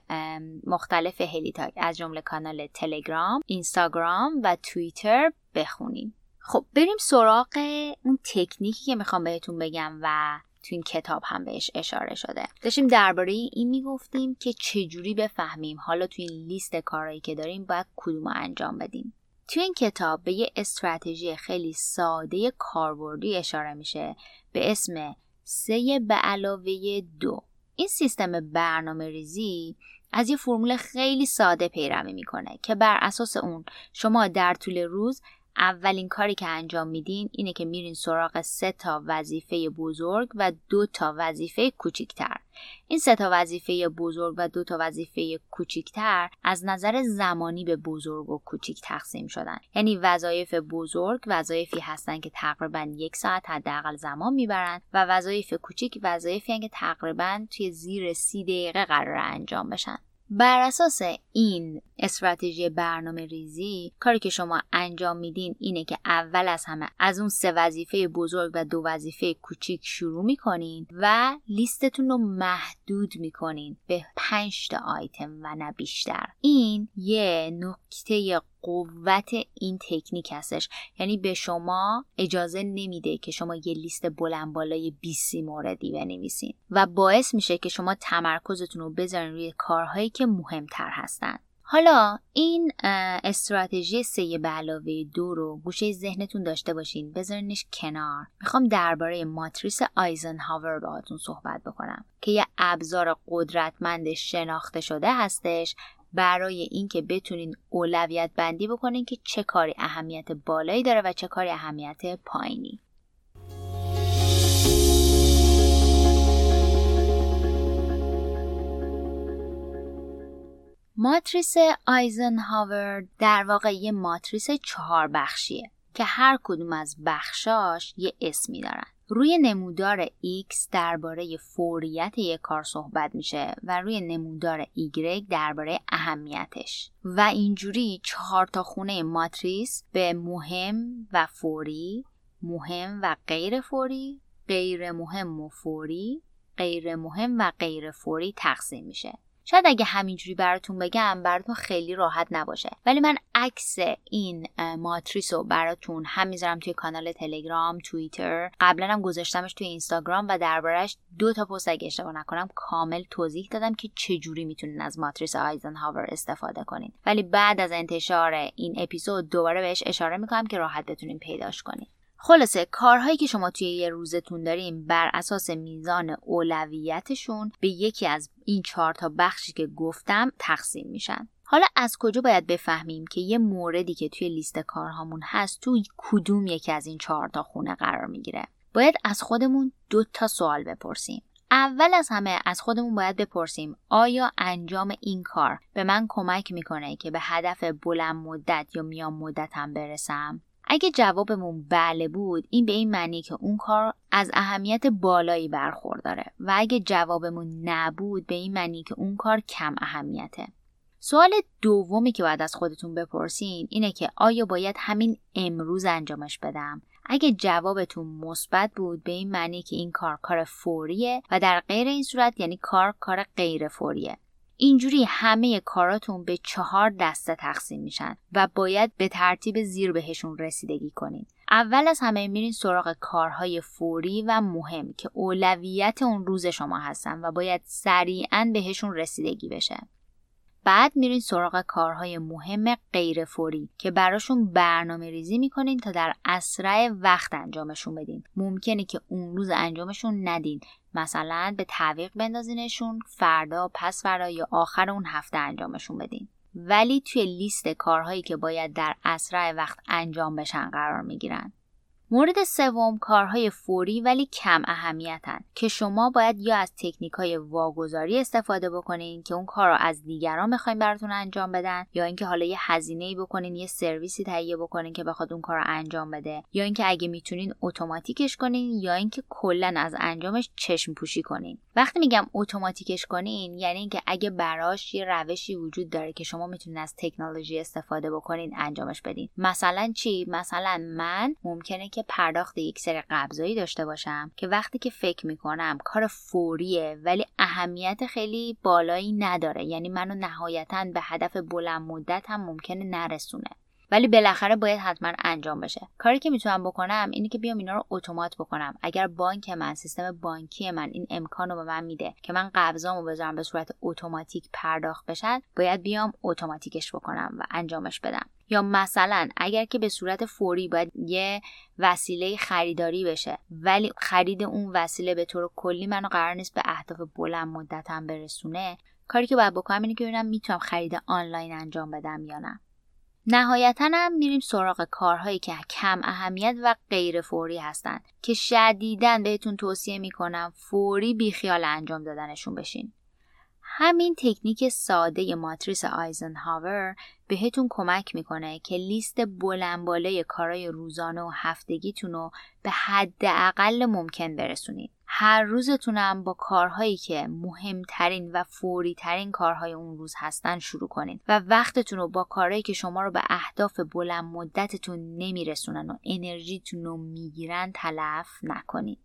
مختلف هلی تاک از جمله کانال تلگرام، اینستاگرام و توییتر بخونین. خب بریم سراغ اون تکنیکی که می‌خوام بهتون بگم و تو این کتاب هم بهش اشاره شده. داشتیم درباره این می‌گفتیم که چجوری بفهمیم؟ حالا تو این لیست کارهایی که داریم باید کدوم انجام بدیم. تو این کتاب به یه استراتژی خیلی ساده کاربردی اشاره میشه به اسم سه به علاوه دو. این سیستم برنامه ریزی از یه فرمول خیلی ساده پیروی می‌کنه که بر اساس اون شما در طول روز اولین کاری که انجام میدین اینه که میرین سراغ سه تا وظیفه بزرگ و دو تا وظیفه کوچیکتر. این سه تا وظیفه بزرگ و دو تا وظیفه کوچیکتر از نظر زمانی به بزرگ و کوچیک تقسیم شدن. یعنی وظایف بزرگ وظایفی هستن که تقریبا یک ساعت حداقل زمان می‌برن و وظایف کوچیک وظایفی که تقریبا توی زیر سی دقیقه قرار انجام بشن. بر اساس این استراتژی برنامه ریزی کاری که شما انجام میدین اینه که اول از همه از اون سه وظیفه بزرگ و دو وظیفه کوچیک شروع می‌کنین و لیستتون رو محدود می‌کنین به پنج تا آیتم و نه بیشتر. این یه نکته قوت این تکنیک هستش. یعنی به شما اجازه نمیده که شما یه لیست بلند بالای 20 موردی بنویسین و باعث میشه که شما تمرکزتون رو بذارین روی کارهایی که مهمتر هستن. حالا این استراتژی سه به علاوه دو رو گوشه ذهنتون داشته باشین. بذارینش کنار. می‌خوام درباره ماتریس آیزنهاور باهاتون صحبت بکنم که یه ابزار قدرتمند شناخته شده هستش. برای اینکه بتونین اولویت بندی بکنین که چه کاری اهمیت بالایی داره و چه کاری اهمیت پایینی. ماتریس آیزنهاور در واقع یه ماتریس چهار بخشیه که هر کدوم از بخشاش یه اسمی دارن. روی نمودار X درباره فوریت یک کار صحبت میشه و روی نمودار Y درباره اهمیتش. و اینجوری چهار تا خونه ماتریس به مهم و فوری مهم و غیر فوری غیر مهم و فوری غیر مهم و غیر فوری تقسیم میشه. شاید اگه همینجوری براتون بگم براتون خیلی راحت نباشه. ولی من عکس این ماتریس رو براتون هم می‌ذارم توی کانال تلگرام توییتر. قبلا هم گذاشتمش توی اینستاگرام و دربارهش دو تا پست اگه اشتباه نکنم کامل توضیح دادم که چجوری می‌تونین از ماتریس آیزنهاور استفاده کنین. ولی بعد از انتشار این اپیزود دوباره بهش اشاره می‌کنم که راحت بتونین پیداش کنین. خلاصه کارهایی که شما توی یه روزتون داریم بر اساس میزان اولویتشون به یکی از این چهار تا بخشی که گفتم تقسیم میشن. حالا از کجا باید بفهمیم که یه موردی که توی لیست کارهامون هست توی کدوم یکی از این چهار تا خونه قرار می‌گیره؟ باید از خودمون دو تا سوال بپرسیم. اول از همه از خودمون باید بپرسیم آیا انجام این کار به من کمک می‌کنه که به هدف بلند مدت یا میان مدتم برسم؟ اگه جوابمون بله بود این به این معنی که اون کار از اهمیت بالایی برخورداره و اگه جوابمون نبود به این معنی که اون کار کم اهمیته. سوال دومی که باید از خودتون بپرسین اینه که آیا باید همین امروز انجامش بدم؟ اگه جوابتون مثبت بود به این معنی که این کار کار فوریه و در غیر این صورت یعنی کار کار غیر فوریه. اینجوری همه کاراتون به چهار دسته تقسیم میشن و باید به ترتیب زیر بهشون رسیدگی کنین. اول از همه میرین سراغ کارهای فوری و مهم که اولویت اون روز شما هستن و باید سریعا بهشون رسیدگی بشه. بعد میرین سراغ کارهای مهم غیر فوری که براشون برنامه ریزی می‌کنین تا در اسرع وقت انجامشون بدین. ممکنه که اون روز انجامشون ندین. مثلا به تعویق بندازینشون فردا پس فردا یا آخر اون هفته انجامشون بدین. ولی توی لیست کارهایی که باید در اسرع وقت انجام بشن قرار می‌گیرن. مورد سوم کارهای فوری ولی کم اهمیتن که شما باید یا از تکنیک های واگذاری استفاده بکنین که اون کار از دیگران بخواین براتون انجام بدن یا اینکه حالا یه هزینه ای بکنین یه سرویسی تهیه بکنین که بخواد اون کار انجام بده یا اینکه اگه می‌تونین اتوماتیکش کنین یا اینکه کلا از انجامش چشم پوشی کنین. وقتی میگم اتوماتیکش کنین یعنی اینکه اگه براش یه روشی وجود داره که شما می‌تونین از تکنولوژی استفاده بکنین انجامش بدین. مثلا چی؟ مثلا من ممکنه که پرداخت یک سری قبضایی داشته باشم که وقتی که فکر می‌کنم کار فوریه ولی اهمیت خیلی بالایی نداره یعنی منو نهایتا به هدف بلند مدت هم ممکنه نرسونه. ولی بالاخره باید حتما انجام بشه. کاری که می‌تونم بکنم اینه که بیام اینا رو اتومات بکنم. اگر بانک من سیستم بانکی من این امکان رو به من میده که من قبضامو بذارم به صورت اتوماتیک پرداخت بشن باید بیام اتوماتیکش بکنم و انجامش بدم. یا مثلا اگر که به صورت فوری باید یه وسیله خریداری بشه ولی خرید اون وسیله به طور کلی منو قرار نیست به اهداف بلند مدتم برسونه کاری که باید بکنم اینه که ببینم می‌تونم خرید آنلاین انجام بدم یا نه. نهایتا هم میریم سراغ کارهایی که کم اهمیت و غیر فوری هستند که شدیدن بهتون توصیه می‌کنم فوری بیخیال انجام دادنشون بشین همین تکنیک ساده ماتریس آیزنهاور بهتون کمک می‌کنه که لیست بلند بالای کارهای روزانه و هفتگیتون رو به حد اقل ممکن برسونید. هر روزتونم با کارهایی که مهمترین و فوری ترین کارهای اون روز هستن شروع کنید و وقتتون رو با کارهایی که شما رو به اهداف بلند مدتتون نمیرسونن و انرژیتون رو می‌گیرن تلف نکنید.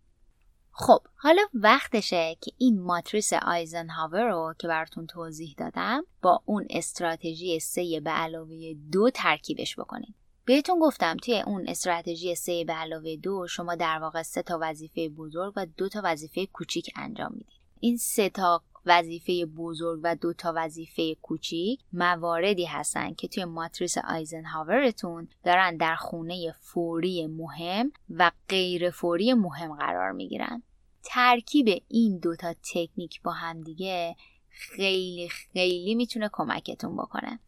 خب حالا وقتشه که این ماتریس آیزنهاور رو که براتون توضیح دادم با اون استراتژی سه به علاوه دو ترکیبش بکنید بهتون گفتم توی اون استراتژی سه به علاوه دو شما در واقع سه تا وظیفه بزرگ و دو تا وظیفه کوچیک انجام می‌دید. این سه تا وظیفه بزرگ و دو تا وظیفه کوچیک مواردی هستن که توی ماتریس آیزنهاورتون دارن در خونه فوری مهم و غیر فوری مهم قرار می‌گیرن. ترکیب این دوتا تکنیک با همدیگه خیلی خیلی می‌تونه کمکتون بکنه.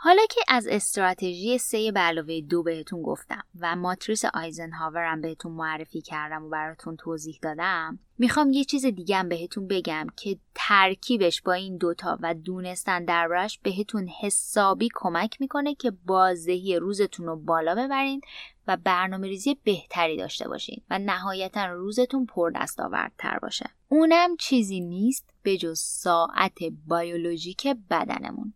حالا که از استراتژی سه علاوه دو بهتون گفتم و ماتریس آیزنهاورم بهتون معرفی کردم و براتون توضیح دادم می‌خوام یه چیز دیگه هم بهتون بگم که ترکیبش با این دوتا و دونستن دربارش بهتون حسابی کمک می‌کنه که بازدهی روزتون رو بالا ببرین و برنامه ریزی بهتری داشته باشین و نهایتا روزتون پر دستاوردتر باشه. اونم چیزی نیست به جز ساعت بیولوژیک بدنمون.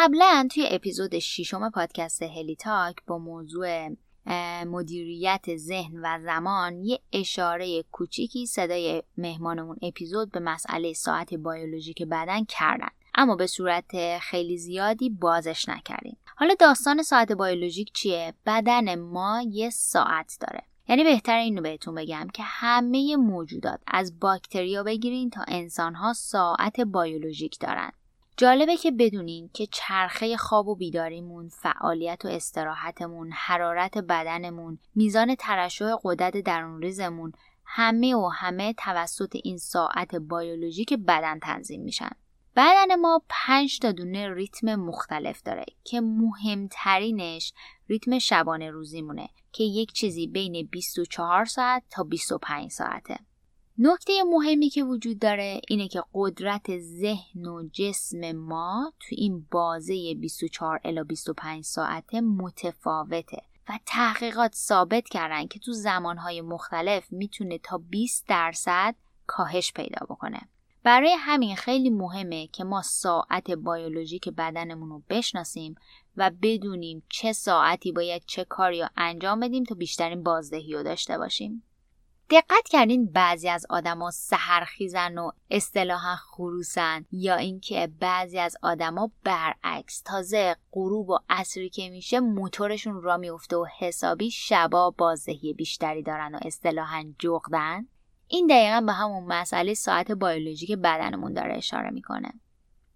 قبلا توی اپیزود ششم پادکست هلی تاک با موضوع مدیریت ذهن و زمان یه اشاره کوچیکی صدای مهمانمون اپیزود به مسئله ساعت بیولوژیک بدن کردن. اما به صورت خیلی زیادی بازش نکردیم. حالا داستان ساعت بیولوژیک چیه؟ بدن ما یه ساعت داره. یعنی بهتر اینو بهتون بگم که همه موجودات از باکتریا بگیرین تا انسانها ساعت بیولوژیک دارن. جالبه که بدونین که چرخه خواب و بیداریمون، فعالیت و استراحتمون، حرارت بدنمون، میزان ترشح قدرت درون ریزمون همه و همه توسط این ساعت بیولوژیک بدن تنظیم میشن. بدن ما پنج تا دونه ریتم مختلف داره که مهمترینش ریتم شبانه روزیمونه که یک چیزی بین 24 ساعت تا 25 ساعته. نکته مهمی که وجود داره اینه که قدرت ذهن و جسم ما تو این بازه 24 الا 25 ساعته متفاوته و تحقیقات ثابت کردن که تو زمانهای مختلف می‌تونه تا 20 درصد کاهش پیدا بکنه. برای همین خیلی مهمه که ما ساعت بیولوژیک بدنمون رو بشناسیم و بدونیم چه ساعتی باید چه کاری رو انجام بدیم تا بیشترین بازدهی رو داشته باشیم. دقت کردین بعضی از آدما سهرخیزن و اصطلاحا خروسن یا اینکه بعضی از آدما برعکس. تازه غروب و عصری که میشه موتورشون را میفته و حسابی شبا بازدهی بیشتری دارن و اصطلاحا جغدن. این دقیقا به همون مسئله ساعت بیولوژیک بدنمون داره اشاره می‌کنه.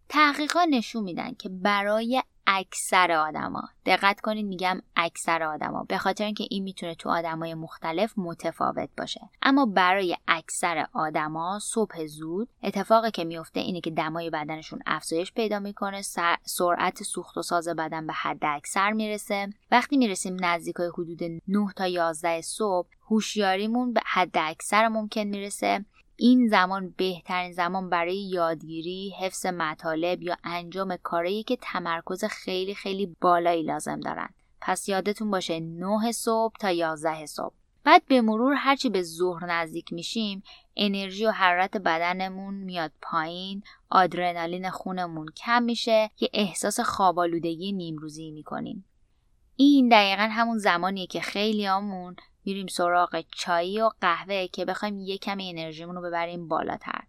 تحقیقات نشون میدن که برای اکثر آدما. دقت کنید میگم اکثر آدما. به خاطر اینکه این می‌تونه تو آدمای مختلف متفاوت باشه. اما برای اکثر آدما صبح زود اتفاقی که میفته اینه که دمای بدنشون افزایش پیدا می‌کنه سرعت سوخت و ساز بدن به حد اکثر می‌رسه. وقتی می‌رسیم نزدیکای حدود 9 تا 11 صبح هوشیاریمون به حد اکثر ممکن می‌رسه. این زمان بهترین زمان برای یادگیری، حفظ مطالب یا انجام کاری که تمرکز خیلی خیلی بالایی لازم دارن. پس یادتون باشه 9 صبح تا 11 صبح. بعد به مرور هرچی به ظهر نزدیک میشیم انرژی و حرارت بدنمون میاد پایین آدرنالین خونمون کم میشه یه احساس خوابالودگی نیمروزی می‌کنیم این دقیقا همون زمانیه که خیلی آمون میریم سراغ چایی و قهوه که بخوایم یه کمی انرژیمون رو ببریم بالاتر.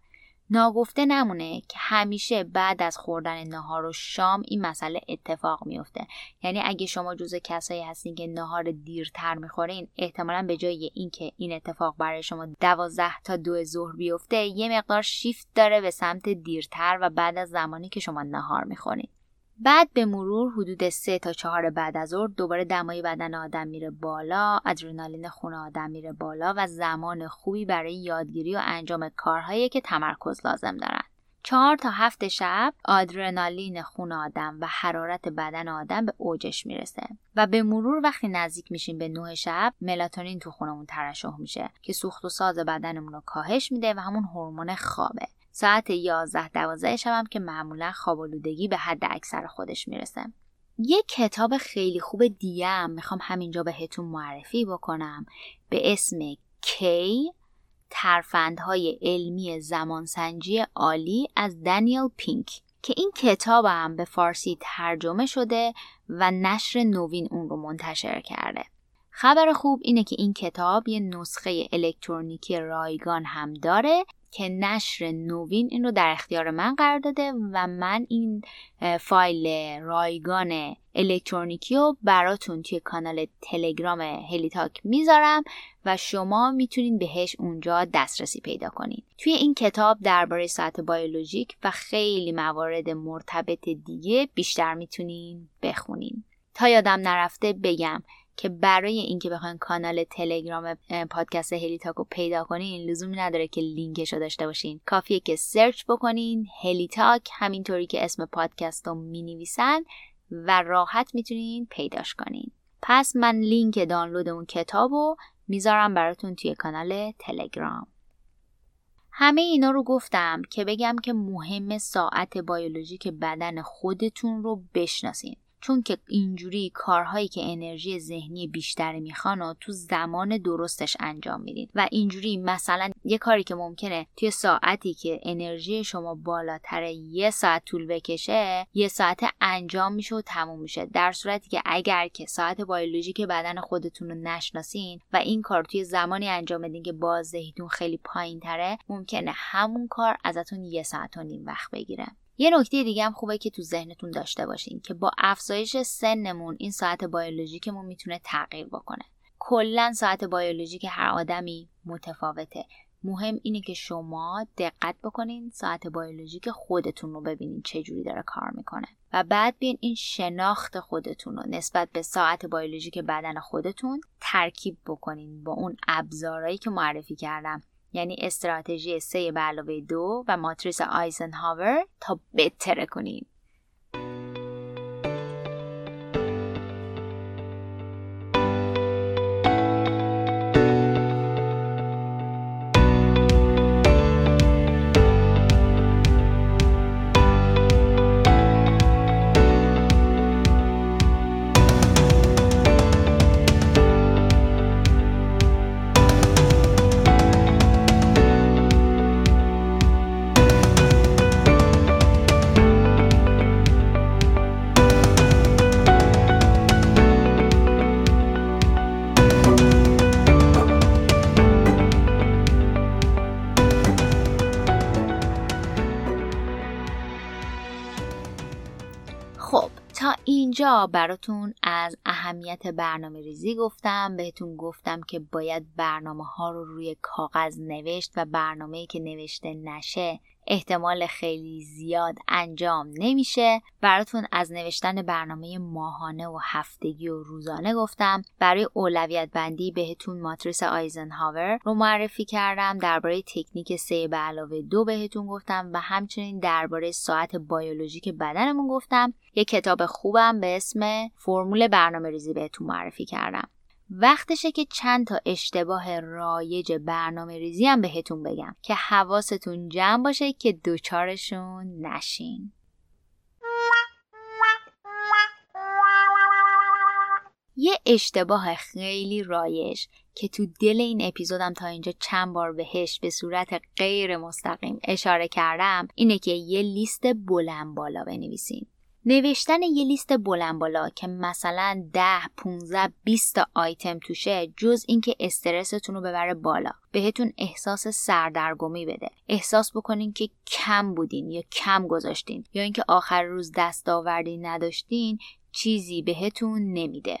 ناگفته نمونه که همیشه بعد از خوردن نهار و شام این مسئله اتفاق میفته یعنی اگه شما جز کسایی هستین که نهار دیرتر می‌خورین احتمالا به جای اینکه این اتفاق برای شما دوازده تا دو ظهر بیفته یه مقدار شیفت داره به سمت دیرتر و بعد از زمانی که شما نهار می‌خورین. بعد به مرور حدود سه تا چهار بعد از ظهر دوباره دمای بدن آدم میره بالا ادرنالین خون آدم میره بالا و زمان خوبی برای یادگیری و انجام کارهایی که تمرکز لازم دارن. چهار تا هفت شب آدرنالین خون آدم و حرارت بدن آدم به اوجش می‌رسه و به مرور وقتی نزدیک میشیم به نه شب ملاتونین تو خونمون ترشح میشه که سوخت و ساز بدنمون رو کاهش میده و همون هورمون خوابه. ساعت 11 12 شبم که معمولا خوابالودگی به حد اکثر خودش می‌رسه. یه کتاب خیلی خوب دیگه هم می‌خوام همینجا بهتون معرفی بکنم. به اسم کی ترفندهای علمی زمانسنجی عالی از دانیل پینک که این کتاب هم به فارسی ترجمه شده و نشر نوین اون رو منتشر کرده. خبر خوب اینه که این کتاب یه نسخه الکترونیکی رایگان هم داره که نشر نوین این رو در اختیار من قرار داده و من این فایل رایگان الکترونیکی رو براتون توی کانال تلگرام هلیتاک می‌ذارم و شما می‌تونین بهش اونجا دسترسی پیدا کنین توی این کتاب درباره ساعت بیولوژیک و خیلی موارد مرتبط دیگه بیشتر می‌تونین بخونین. تا یادم نرفته بگم که برای اینکه بخواین کانال تلگرام پادکست هلیتاک رو پیدا کنین لزومی نداره که لینکش رو داشته باشین. کافیه که search بکنین هلیتاک همینطوری که اسم پادکست رو می و راحت می‌تونین پیداش کنین. پس من لینک دانلود اون کتاب رو می‌ذارم براتون توی کانال تلگرام. همه اینا رو گفتم که بگم که مهم ساعت بیولوژیک بدن خودتون رو بشناسین. چون که اینجوری کارهایی که انرژی ذهنی بیشتری می‌خوان و تو زمان درستش انجام میدین. و اینجوری مثلا یه کاری که ممکنه توی ساعتی که انرژی شما بالاتر یه ساعت طول بکشه یه ساعت انجام میشه و تموم میشه. در صورتی که اگر که ساعت بیولوژیک بدن خودتون رو نشناسین و این کار توی زمانی انجام بدین که بازدهیتون خیلی پایین تره ممکنه همون کار ازتون یه ساعت و نیم وقت بگیره. یه نکته دیگه هم خوبه که تو ذهنتون داشته باشین که با افزایش سنمون این ساعت بیولوژیکمون می‌تونه تغییر بکنه. کلا ساعت بیولوژیک هر آدمی متفاوته. مهم اینه که شما دقت بکنین ساعت بیولوژیک خودتون رو ببینین چه جوری داره کار می‌کنه. و بعد بیاین این شناخت خودتون رو نسبت به ساعت بیولوژیک بدن خودتون ترکیب بکنین با اون ابزارهایی که معرفی کردم. یعنی استراتژی 3 به علاوه 2 و ماتریس آیزنهاور تا بهتره کنید. براتون از اهمیت برنامه ریزی گفتم. بهتون گفتم که باید برنامه ها رو روی کاغذ نوشت و برنامه که نوشته نشه احتمال خیلی زیاد انجام نمیشه. براتون از نوشتن برنامه ماهانه و هفتگی و روزانه گفتم. برای اولویت بندی بهتون ماتریس آیزنهاور رو معرفی کردم. درباره تکنیک سه به علاوه دو بهتون گفتم و همچنین درباره ساعت بیولوژیک بدنمون گفتم. یک کتاب خوبم به اسم فرمول برنامه ریزی بهتون معرفی کردم. وقتشه که چند تا اشتباه رایج برنامه ریزی هم بهتون بگم که حواستون جمع باشه که دوچارشون نشین. یه اشتباه خیلی رایج که تو دل این اپیزودم تا اینجا چند بار بهش به صورت غیر مستقیم اشاره کردم اینه که یه لیست بلند بالا بنویسین نوشتن یه لیست بلند بالا که مثلا 10 15 20 تا آیتم توشه جز اینکه استرستون رو ببره بالا. بهتون احساس سردرگمی بده. احساس بکنین که کم بودین یا کم گذاشتین یا اینکه آخر روز دستاوردی نداشتین چیزی بهتون نمیده.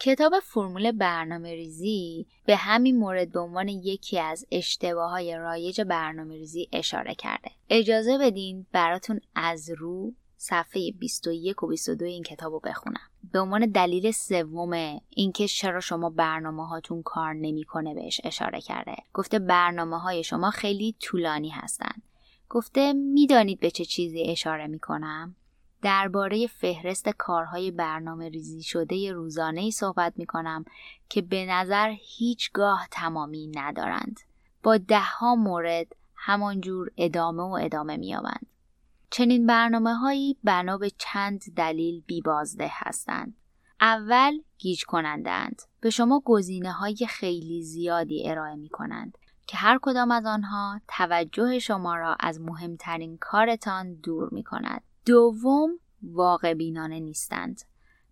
کتاب فرمول برنامه ریزی به همین مورد به عنوان یکی از اشتباه های رایج برنامه ریزی اشاره کرده. اجازه بدین براتون از رو صفحه 21 و 22 این کتاب رو بخونم به عنوان دلیل سوم اینکه چرا شما برنامه هاتون کار نمی‌کنه بهش اشاره کرده گفته برنامه های شما خیلی طولانی هستند گفته می‌دانید به چه چیزی اشاره می‌کنم درباره فهرست کارهای برنامه ریزی شده روزانه ای صحبت می کنم که به نظر هیچگاه تمامی ندارند. با دهها مورد همانجور ادامه و ادامه می آوند. چنین برنامه هایی بنا به چند دلیل بیبازده هستند. اول گیج کنندند. به شما گزینه های خیلی زیادی ارائه می کنند که هر کدام از آنها توجه شما را از مهمترین کارتان دور می کند. دوم واقع بینانه نیستند.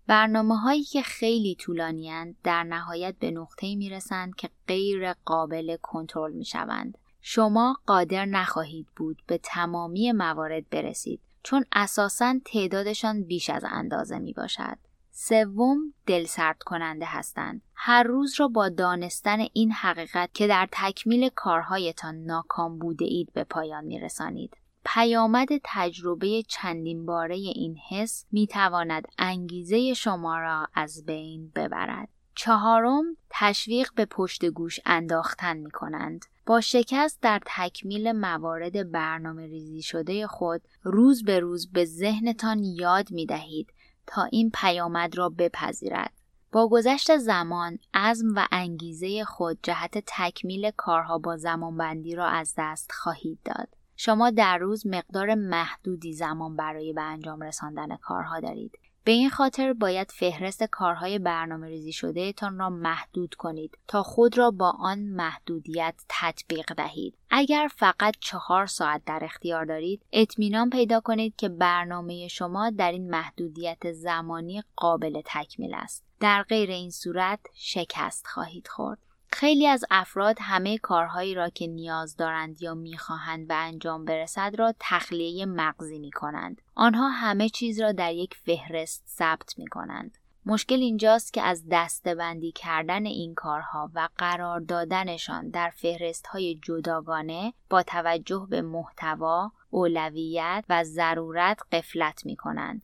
برنامه هایی که خیلی طولانی در نهایت به نقطه می رسند که غیر قابل کنترل می شوند. شما قادر نخواهید بود به تمامی موارد برسید چون اساسا تعدادشان بیش از اندازه می باشد. سوم دلسرد کننده هستند. هر روز را با دانستن این حقیقت که در تکمیل کارهایتان ناکام بوده اید به پایان می رسانید. پیامد تجربه چندین باره این حس می تواند انگیزه شما را از بین ببرد. چهارم تشویق به پشت گوش انداختن می کنند. با شکست در تکمیل موارد برنامه ریزی شده خود روز به روز به ذهنتان یاد می دهید تا این پیامد را بپذیرد. با گذشت زمان عزم و انگیزه خود جهت تکمیل کارها با زمانبندی را از دست خواهید داد. شما در روز مقدار محدودی زمان برای به انجام رساندن کارها دارید. به این خاطر باید فهرست کارهای برنامه ریزی شده تان را محدود کنید تا خود را با آن محدودیت تطبیق دهید. اگر فقط چهار ساعت در اختیار دارید اطمینان پیدا کنید که برنامه شما در این محدودیت زمانی قابل تکمیل است. در غیر این صورت شکست خواهید خورد. خیلی از افراد همه کارهایی را که نیاز دارند یا می‌خواهند به انجام برسد را تخلیه مغزی می کنند. آنها همه چیز را در یک فهرست ثبت می کنند. مشکل اینجاست که از دستبندی کردن این کارها و قرار دادنشان در فهرست های جداگانه با توجه به محتوا، اولویت و ضرورت قفلت می کنند.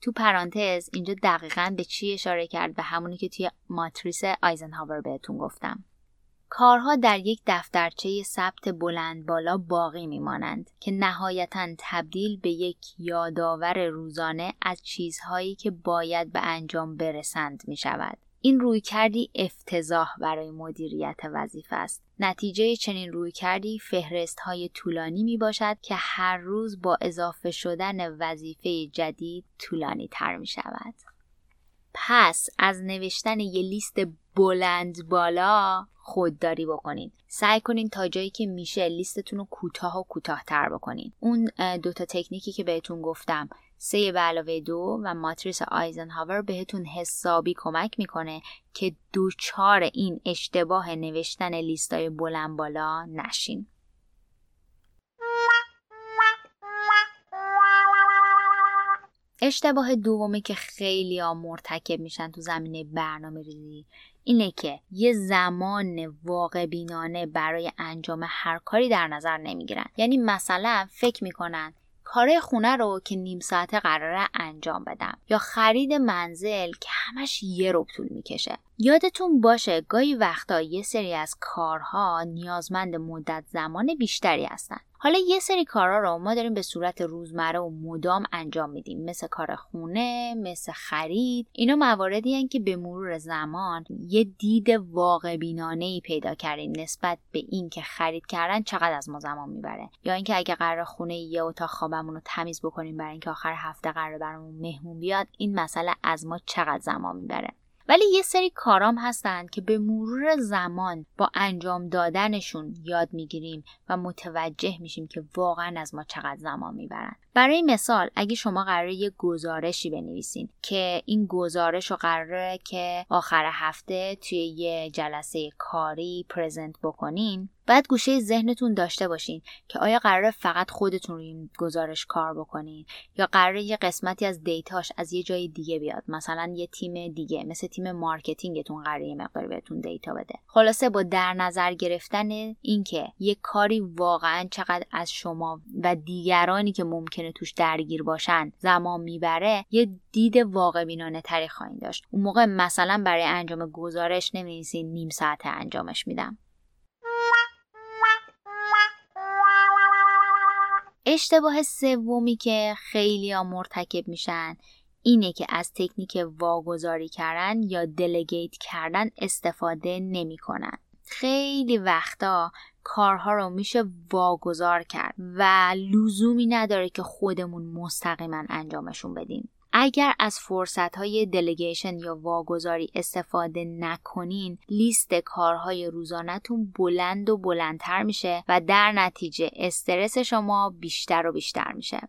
تو پرانتز اینجا دقیقا به چی اشاره کرد به همونی که توی ماتریس آیزنهاور بهتون گفتم کارها در یک دفترچه ثبت بلند بالا باقی میمانند که نهایتا تبدیل به یک یادآور روزانه از چیزهایی که باید به انجام برسند می شود. این روی کردی افتضاح برای مدیریت وظیفه است. نتیجه چنین روی کردی فهرست های طولانی می باشد که هر روز با اضافه شدن وظیفه جدید طولانی تر می شود. پس از نوشتن یه لیست بلند بالا خودداری بکنید سعی کنین تا جایی که میشه لیستتون رو کوتاه و کوتاهتر بکنین اون دوتا تکنیکی که بهتون گفتم سه به علاوه دو و ماتریس آیزنهاور بهتون حسابی کمک می‌کنه که دوچار این اشتباه نوشتن لیستای بلند بالا نشین. اشتباه دومی که خیلی ها مرتکب میشن تو زمینه برنامه ریزی اینه که یه زمان واقع بینانه برای انجام هر کاری در نظر نمی‌گیرن. یعنی مثلا فکر می‌کنن کار خونه رو که نیم ساعته قراره انجام بدم. یا خرید منزل که همش یه رو طول می‌کشه. یادتون باشه گاهی وقتا یه سری از کارها نیازمند مدت زمان بیشتری هستن. حالا یه سری کارها رو ما داریم به صورت روزمره و مدام انجام میدیم. مثل کار خونه مثل خرید. اینا مواردی هن که به مرور زمان یه دید واقع بینانه ای پیدا کردیم نسبت به این که خرید کردن چقدر از ما زمان می‌بره. یا اینکه اگه قرار خونه یه اتاق خوابمون رو تمیز بکنیم برای اینکه آخر هفته قرار برامون مهمون بیاد این مسئله از ما چقدر زمان می‌بره. ولی یه سری کارام هستند که به مرور زمان با انجام دادنشون یاد می‌گیریم و متوجه میشیم که واقعا از ما چقدر زمان می‌برن. برای مثال اگه شما قراره یه گزارشی بنویسین که این گزارش رو قراره که آخر هفته توی یه جلسه کاری پرزنت بکنین بعد گوشه ذهنتون داشته باشین که آیا قراره فقط خودتون روی این گزارش کار بکنین یا قراره یه قسمتی از data ش از یه جای دیگه بیاد؟ مثلا یه تیم دیگه مثل تیم marketing تون قراره یه مقدار بهتون data بده. خلاصه با در نظر گرفتن اینکه یه کاری واقعا چقدر از شما و دیگرانی که ممکنه توش درگیر باشن زمان می‌بره یه دید واقع بینانه تری خواهید داشت. اون موقع مثلا برای انجام گزارش نمی‌نویسین نیم ساعت انجامش میدم. اشتباه سومی که خیلی ها مرتکب میشن اینه که از تکنیک واگذاری کردن یا delegate کردن استفاده نمی‌کنن. خیلی وقتا کارها رو میشه واگذار کرد و لزومی نداره که خودمون مستقیما انجامشون بدیم. اگر از فرصت های delegation یا واگذاری استفاده نکنین لیست کارهای روزانهتون بلند و بلندتر میشه و در نتیجه استرس شما بیشتر و بیشتر میشه.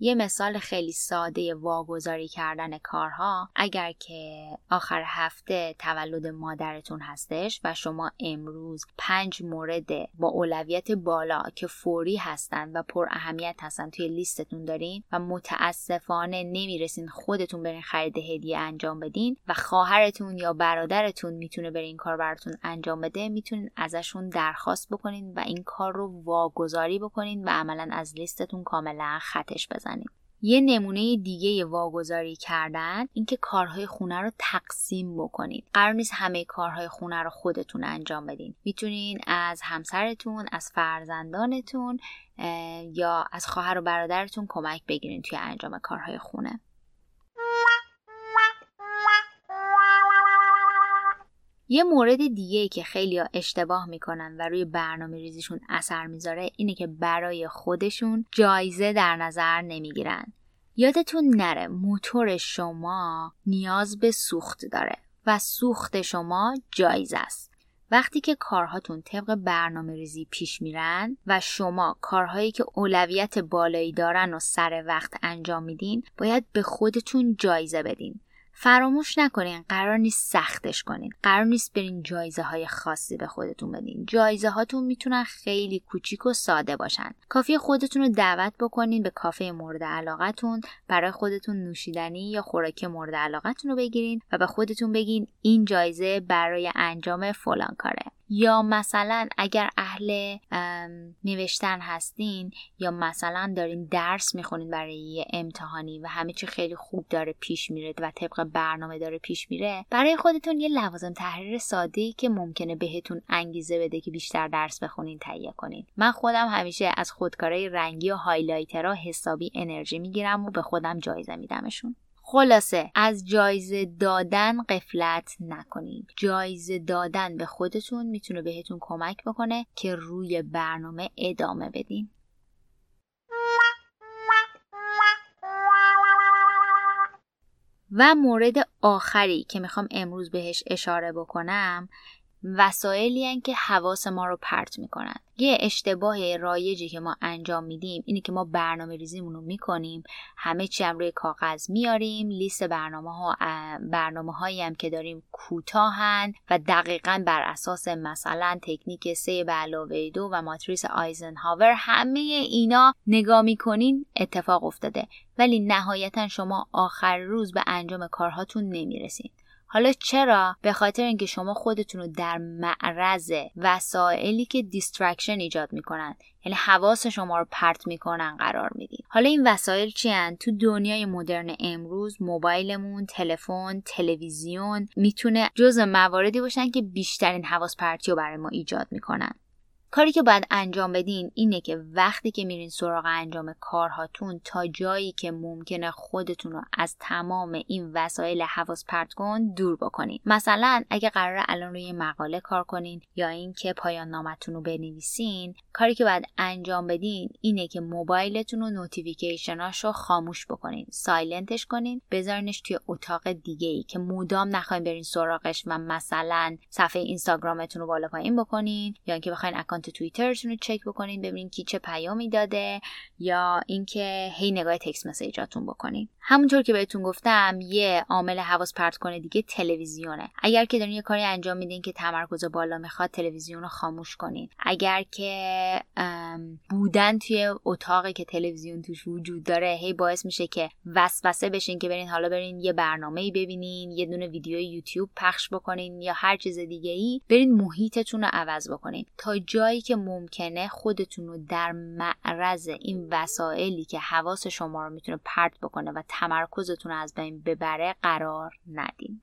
یه مثال خیلی ساده واگذاری کردن کارها اگر که آخر هفته تولد مادرتون هستش و شما امروز پنج مورد با اولویت بالا که فوری هستن و پر اهمیت هستن توی لیستتون دارین و متاسفانه نمی‌رسین خودتون برین خرید هدیه انجام بدین و خواهرتون یا برادرتون می‌تونه برین کار براتون انجام بده می‌تونین ازشون درخواست بکنین و این کار رو واگذاری بکنین و عملا از لیستتون کاملا خطش بزنین یه نمونه دیگه واگذاری کردن اینکه کارهای خونه رو تقسیم بکنید. قرار نیست همه کارهای خونه رو خودتون انجام بدین. می‌تونین از همسرتون از فرزندانتون یا از خواهر و برادرتون کمک بگیرین توی انجام کارهای خونه. یه مورد دیگه که خیلی اشتباه می‌کنن و روی برنامه ریزیشون اثر می‌ذاره اینه که برای خودشون جایزه در نظر نمی‌گیرن. یادتون نره موتور شما نیاز به سوخت داره و سوخت شما جایزه است. وقتی که کارهاتون طبق برنامه ریزی پیش میرن و شما کارهایی که اولویت بالایی دارن و سر وقت انجام میدین باید به خودتون جایزه بدین. فراموش نکنین قرار نیست سختش کنین. قرار نیست برین جایزه های خاصی به خودتون بدین. جایزه هاتون می‌تونن خیلی کوچیک و ساده باشن. کافی خودتون رو دعوت بکنین به کافه مورد علاقتون برای خودتون نوشیدنی یا خوراکی مورد علاقتون رو بگیرین و به خودتون بگین این جایزه برای انجام فلان کاره. یا مثلا اگر اهل نوشتن هستین یا مثلا دارین درس می‌خونین برای یه امتحانی و همه چی خیلی خوب داره پیش میره و طبق برنامه داره پیش میره برای خودتون یه لوازم تحریر ساده ای که ممکنه بهتون انگیزه بده که بیشتر درس بخونین تهیه کنین. من خودم همیشه از خودکارای رنگی و هایلایترها حسابی انرژی می‌گیرم و به خودم جایزه میدمشون. خلاصه از جایزه دادن قفلت نکنید. جایزه دادن به خودتون می‌تونه بهتون کمک بکنه که روی برنامه ادامه بدین. و مورد آخری که می‌خوام امروز بهش اشاره بکنم وسایلی که حواس ما رو پرت می‌کنن یه اشتباه رایجی که ما انجام میدیم اینه که ما برنامه ریزیمون رو می‌کنیم همه چی هم روی کاغذ میاریم لیست برنامه ها برنامه هایی هم که داریم کوتاهن و دقیقا بر اساس مثلا تکنیک سه به علاوه دو و ماتریس آیزنهاور همه اینا نگاه می‌کنین اتفاق افتاده. ولی نهایتا شما آخر روز به انجام کارهاتون نمی‌رسین. حالا چرا؟ به خاطر اینکه شما خودتون رو در معرض وسایلی که distraction ایجاد می‌کنن یعنی حواس شما رو پرت می‌کنن قرار میدین. حالا این وسایل چی هن؟ تو دنیای مدرن امروز موبایلمون تلفن تلویزیون می‌تونه جز مواردی باشن که بیشترین حواس پرتی رو برای ما ایجاد می‌کنن. کاری که باید انجام بدین اینه که وقتی که میرین سراغ انجام کارهاتون تا جایی که ممکنه خودتون رو از تمام این وسایل حواس پرت کن دور بکنین. مثلا اگه قرار الان روی مقاله کار کنین یا اینکه پایان نامتون رو بنویسین کاری که باید انجام بدین اینه که موبایلتون رو notification اش رو خاموش بکنین. silent ش کنین بذارینش توی اتاق دیگه ای که مدام نخواین برین سراغش و مثلا صفحه اینستاگرامتون رو بالا پایین بکنین یا اینکه بخواین اکانت توییترتون رو چک بکنین ببینین کی چه پیامی داده یا اینکه هی نگاه تکس مسیجاتون بکنین. همونطور که بهتون گفتم یه عامل حواس پرت کنه دیگه تلویزیونه. اگر که دارین یه کاری انجام میدین که تمرکز بالا می‌خواد تلویزیون رو خاموش کنین. اگر که بودن توی اتاقی که تلویزیون توش وجود داره هی باعث میشه که وسوسه بشین که برین حالا برین یه برنامه ببینین یه دونه ویدیو یوتیوب پخش بکنین یا هر چیز دیگه ای برین محیطتون رو عوض بکنین. تا جایی که ممکنه خودتون رو در معرض این وسایلی که حواس شما رو می‌تونه پرت بکنه و تمرکزتون رو از بین ببره قرار ندین.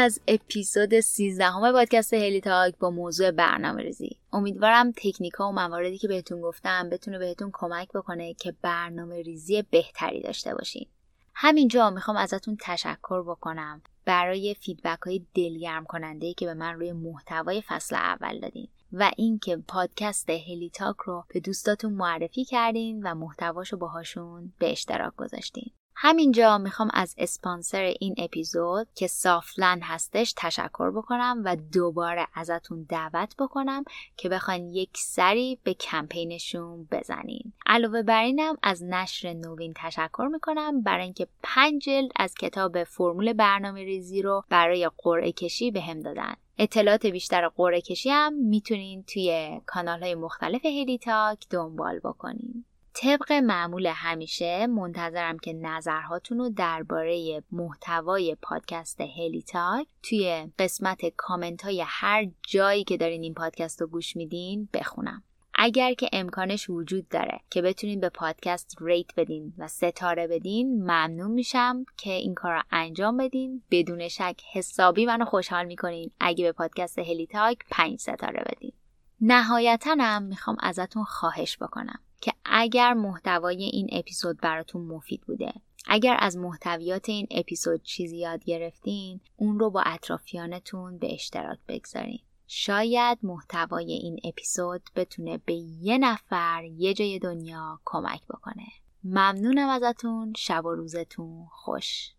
از اپیزود 13هم پادکست هلی تاک با موضوع برنامه ریزی. امیدوارم تکنیک ها و مواردی که بهتون گفتم بتونه بهتون کمک بکنه که برنامه ریزی بهتری داشته باشین. همینجا می‌خوام ازتون تشکر بکنم برای feedback های دلگرم کننده که به من روی محتوای فصل اول دادین و اینکه پادکست هلی تاک رو به دوستاتون معرفی کردین و محتواشو باهاشون به اشتراک گذاشتین. همینجا می‌خوام از اسپانسر این اپیزود که سافلند هستش تشکر بکنم و دوباره ازتون دعوت بکنم که بخواین یک سری به کمپینشون بزنین. علاوه بر اینم از نشر نوین تشکر می‌کنم برای اینکه پنج جلد از کتاب فرمول برنامه ریزی رو برای قرعه کشی به هم دادن. اطلاعات بیشتر قرعه کشی هم می‌تونین توی کانال های مختلف هیلی تاک دنبال بکنین. طبق معمول همیشه منتظرم که نظرهاتون رو درباره محتوای پادکست هلی تاک توی قسمت کامنت های هر جایی که دارین این پادکست رو گوش میدین بخونم. اگر که امکانش وجود داره که بتونین به پادکست rate بدین و ستاره بدین ممنون میشم که این کار رو انجام بدین. بدون شک حسابی منو خوشحال می‌کنین. اگه به پادکست هلی تاک پنج ستاره بدین. نهایتا هم می‌خوام ازتون خواهش بکنم. که اگر محتوای این اپیزود براتون مفید بوده اگر از محتویات این اپیزود چیزی یاد گرفتین اون رو با اطرافیانتون به اشتراک بگذارین. شاید محتوای این اپیزود بتونه به یه نفر یه جای دنیا کمک بکنه. ممنونم ازتون. شب و روزتون خوش.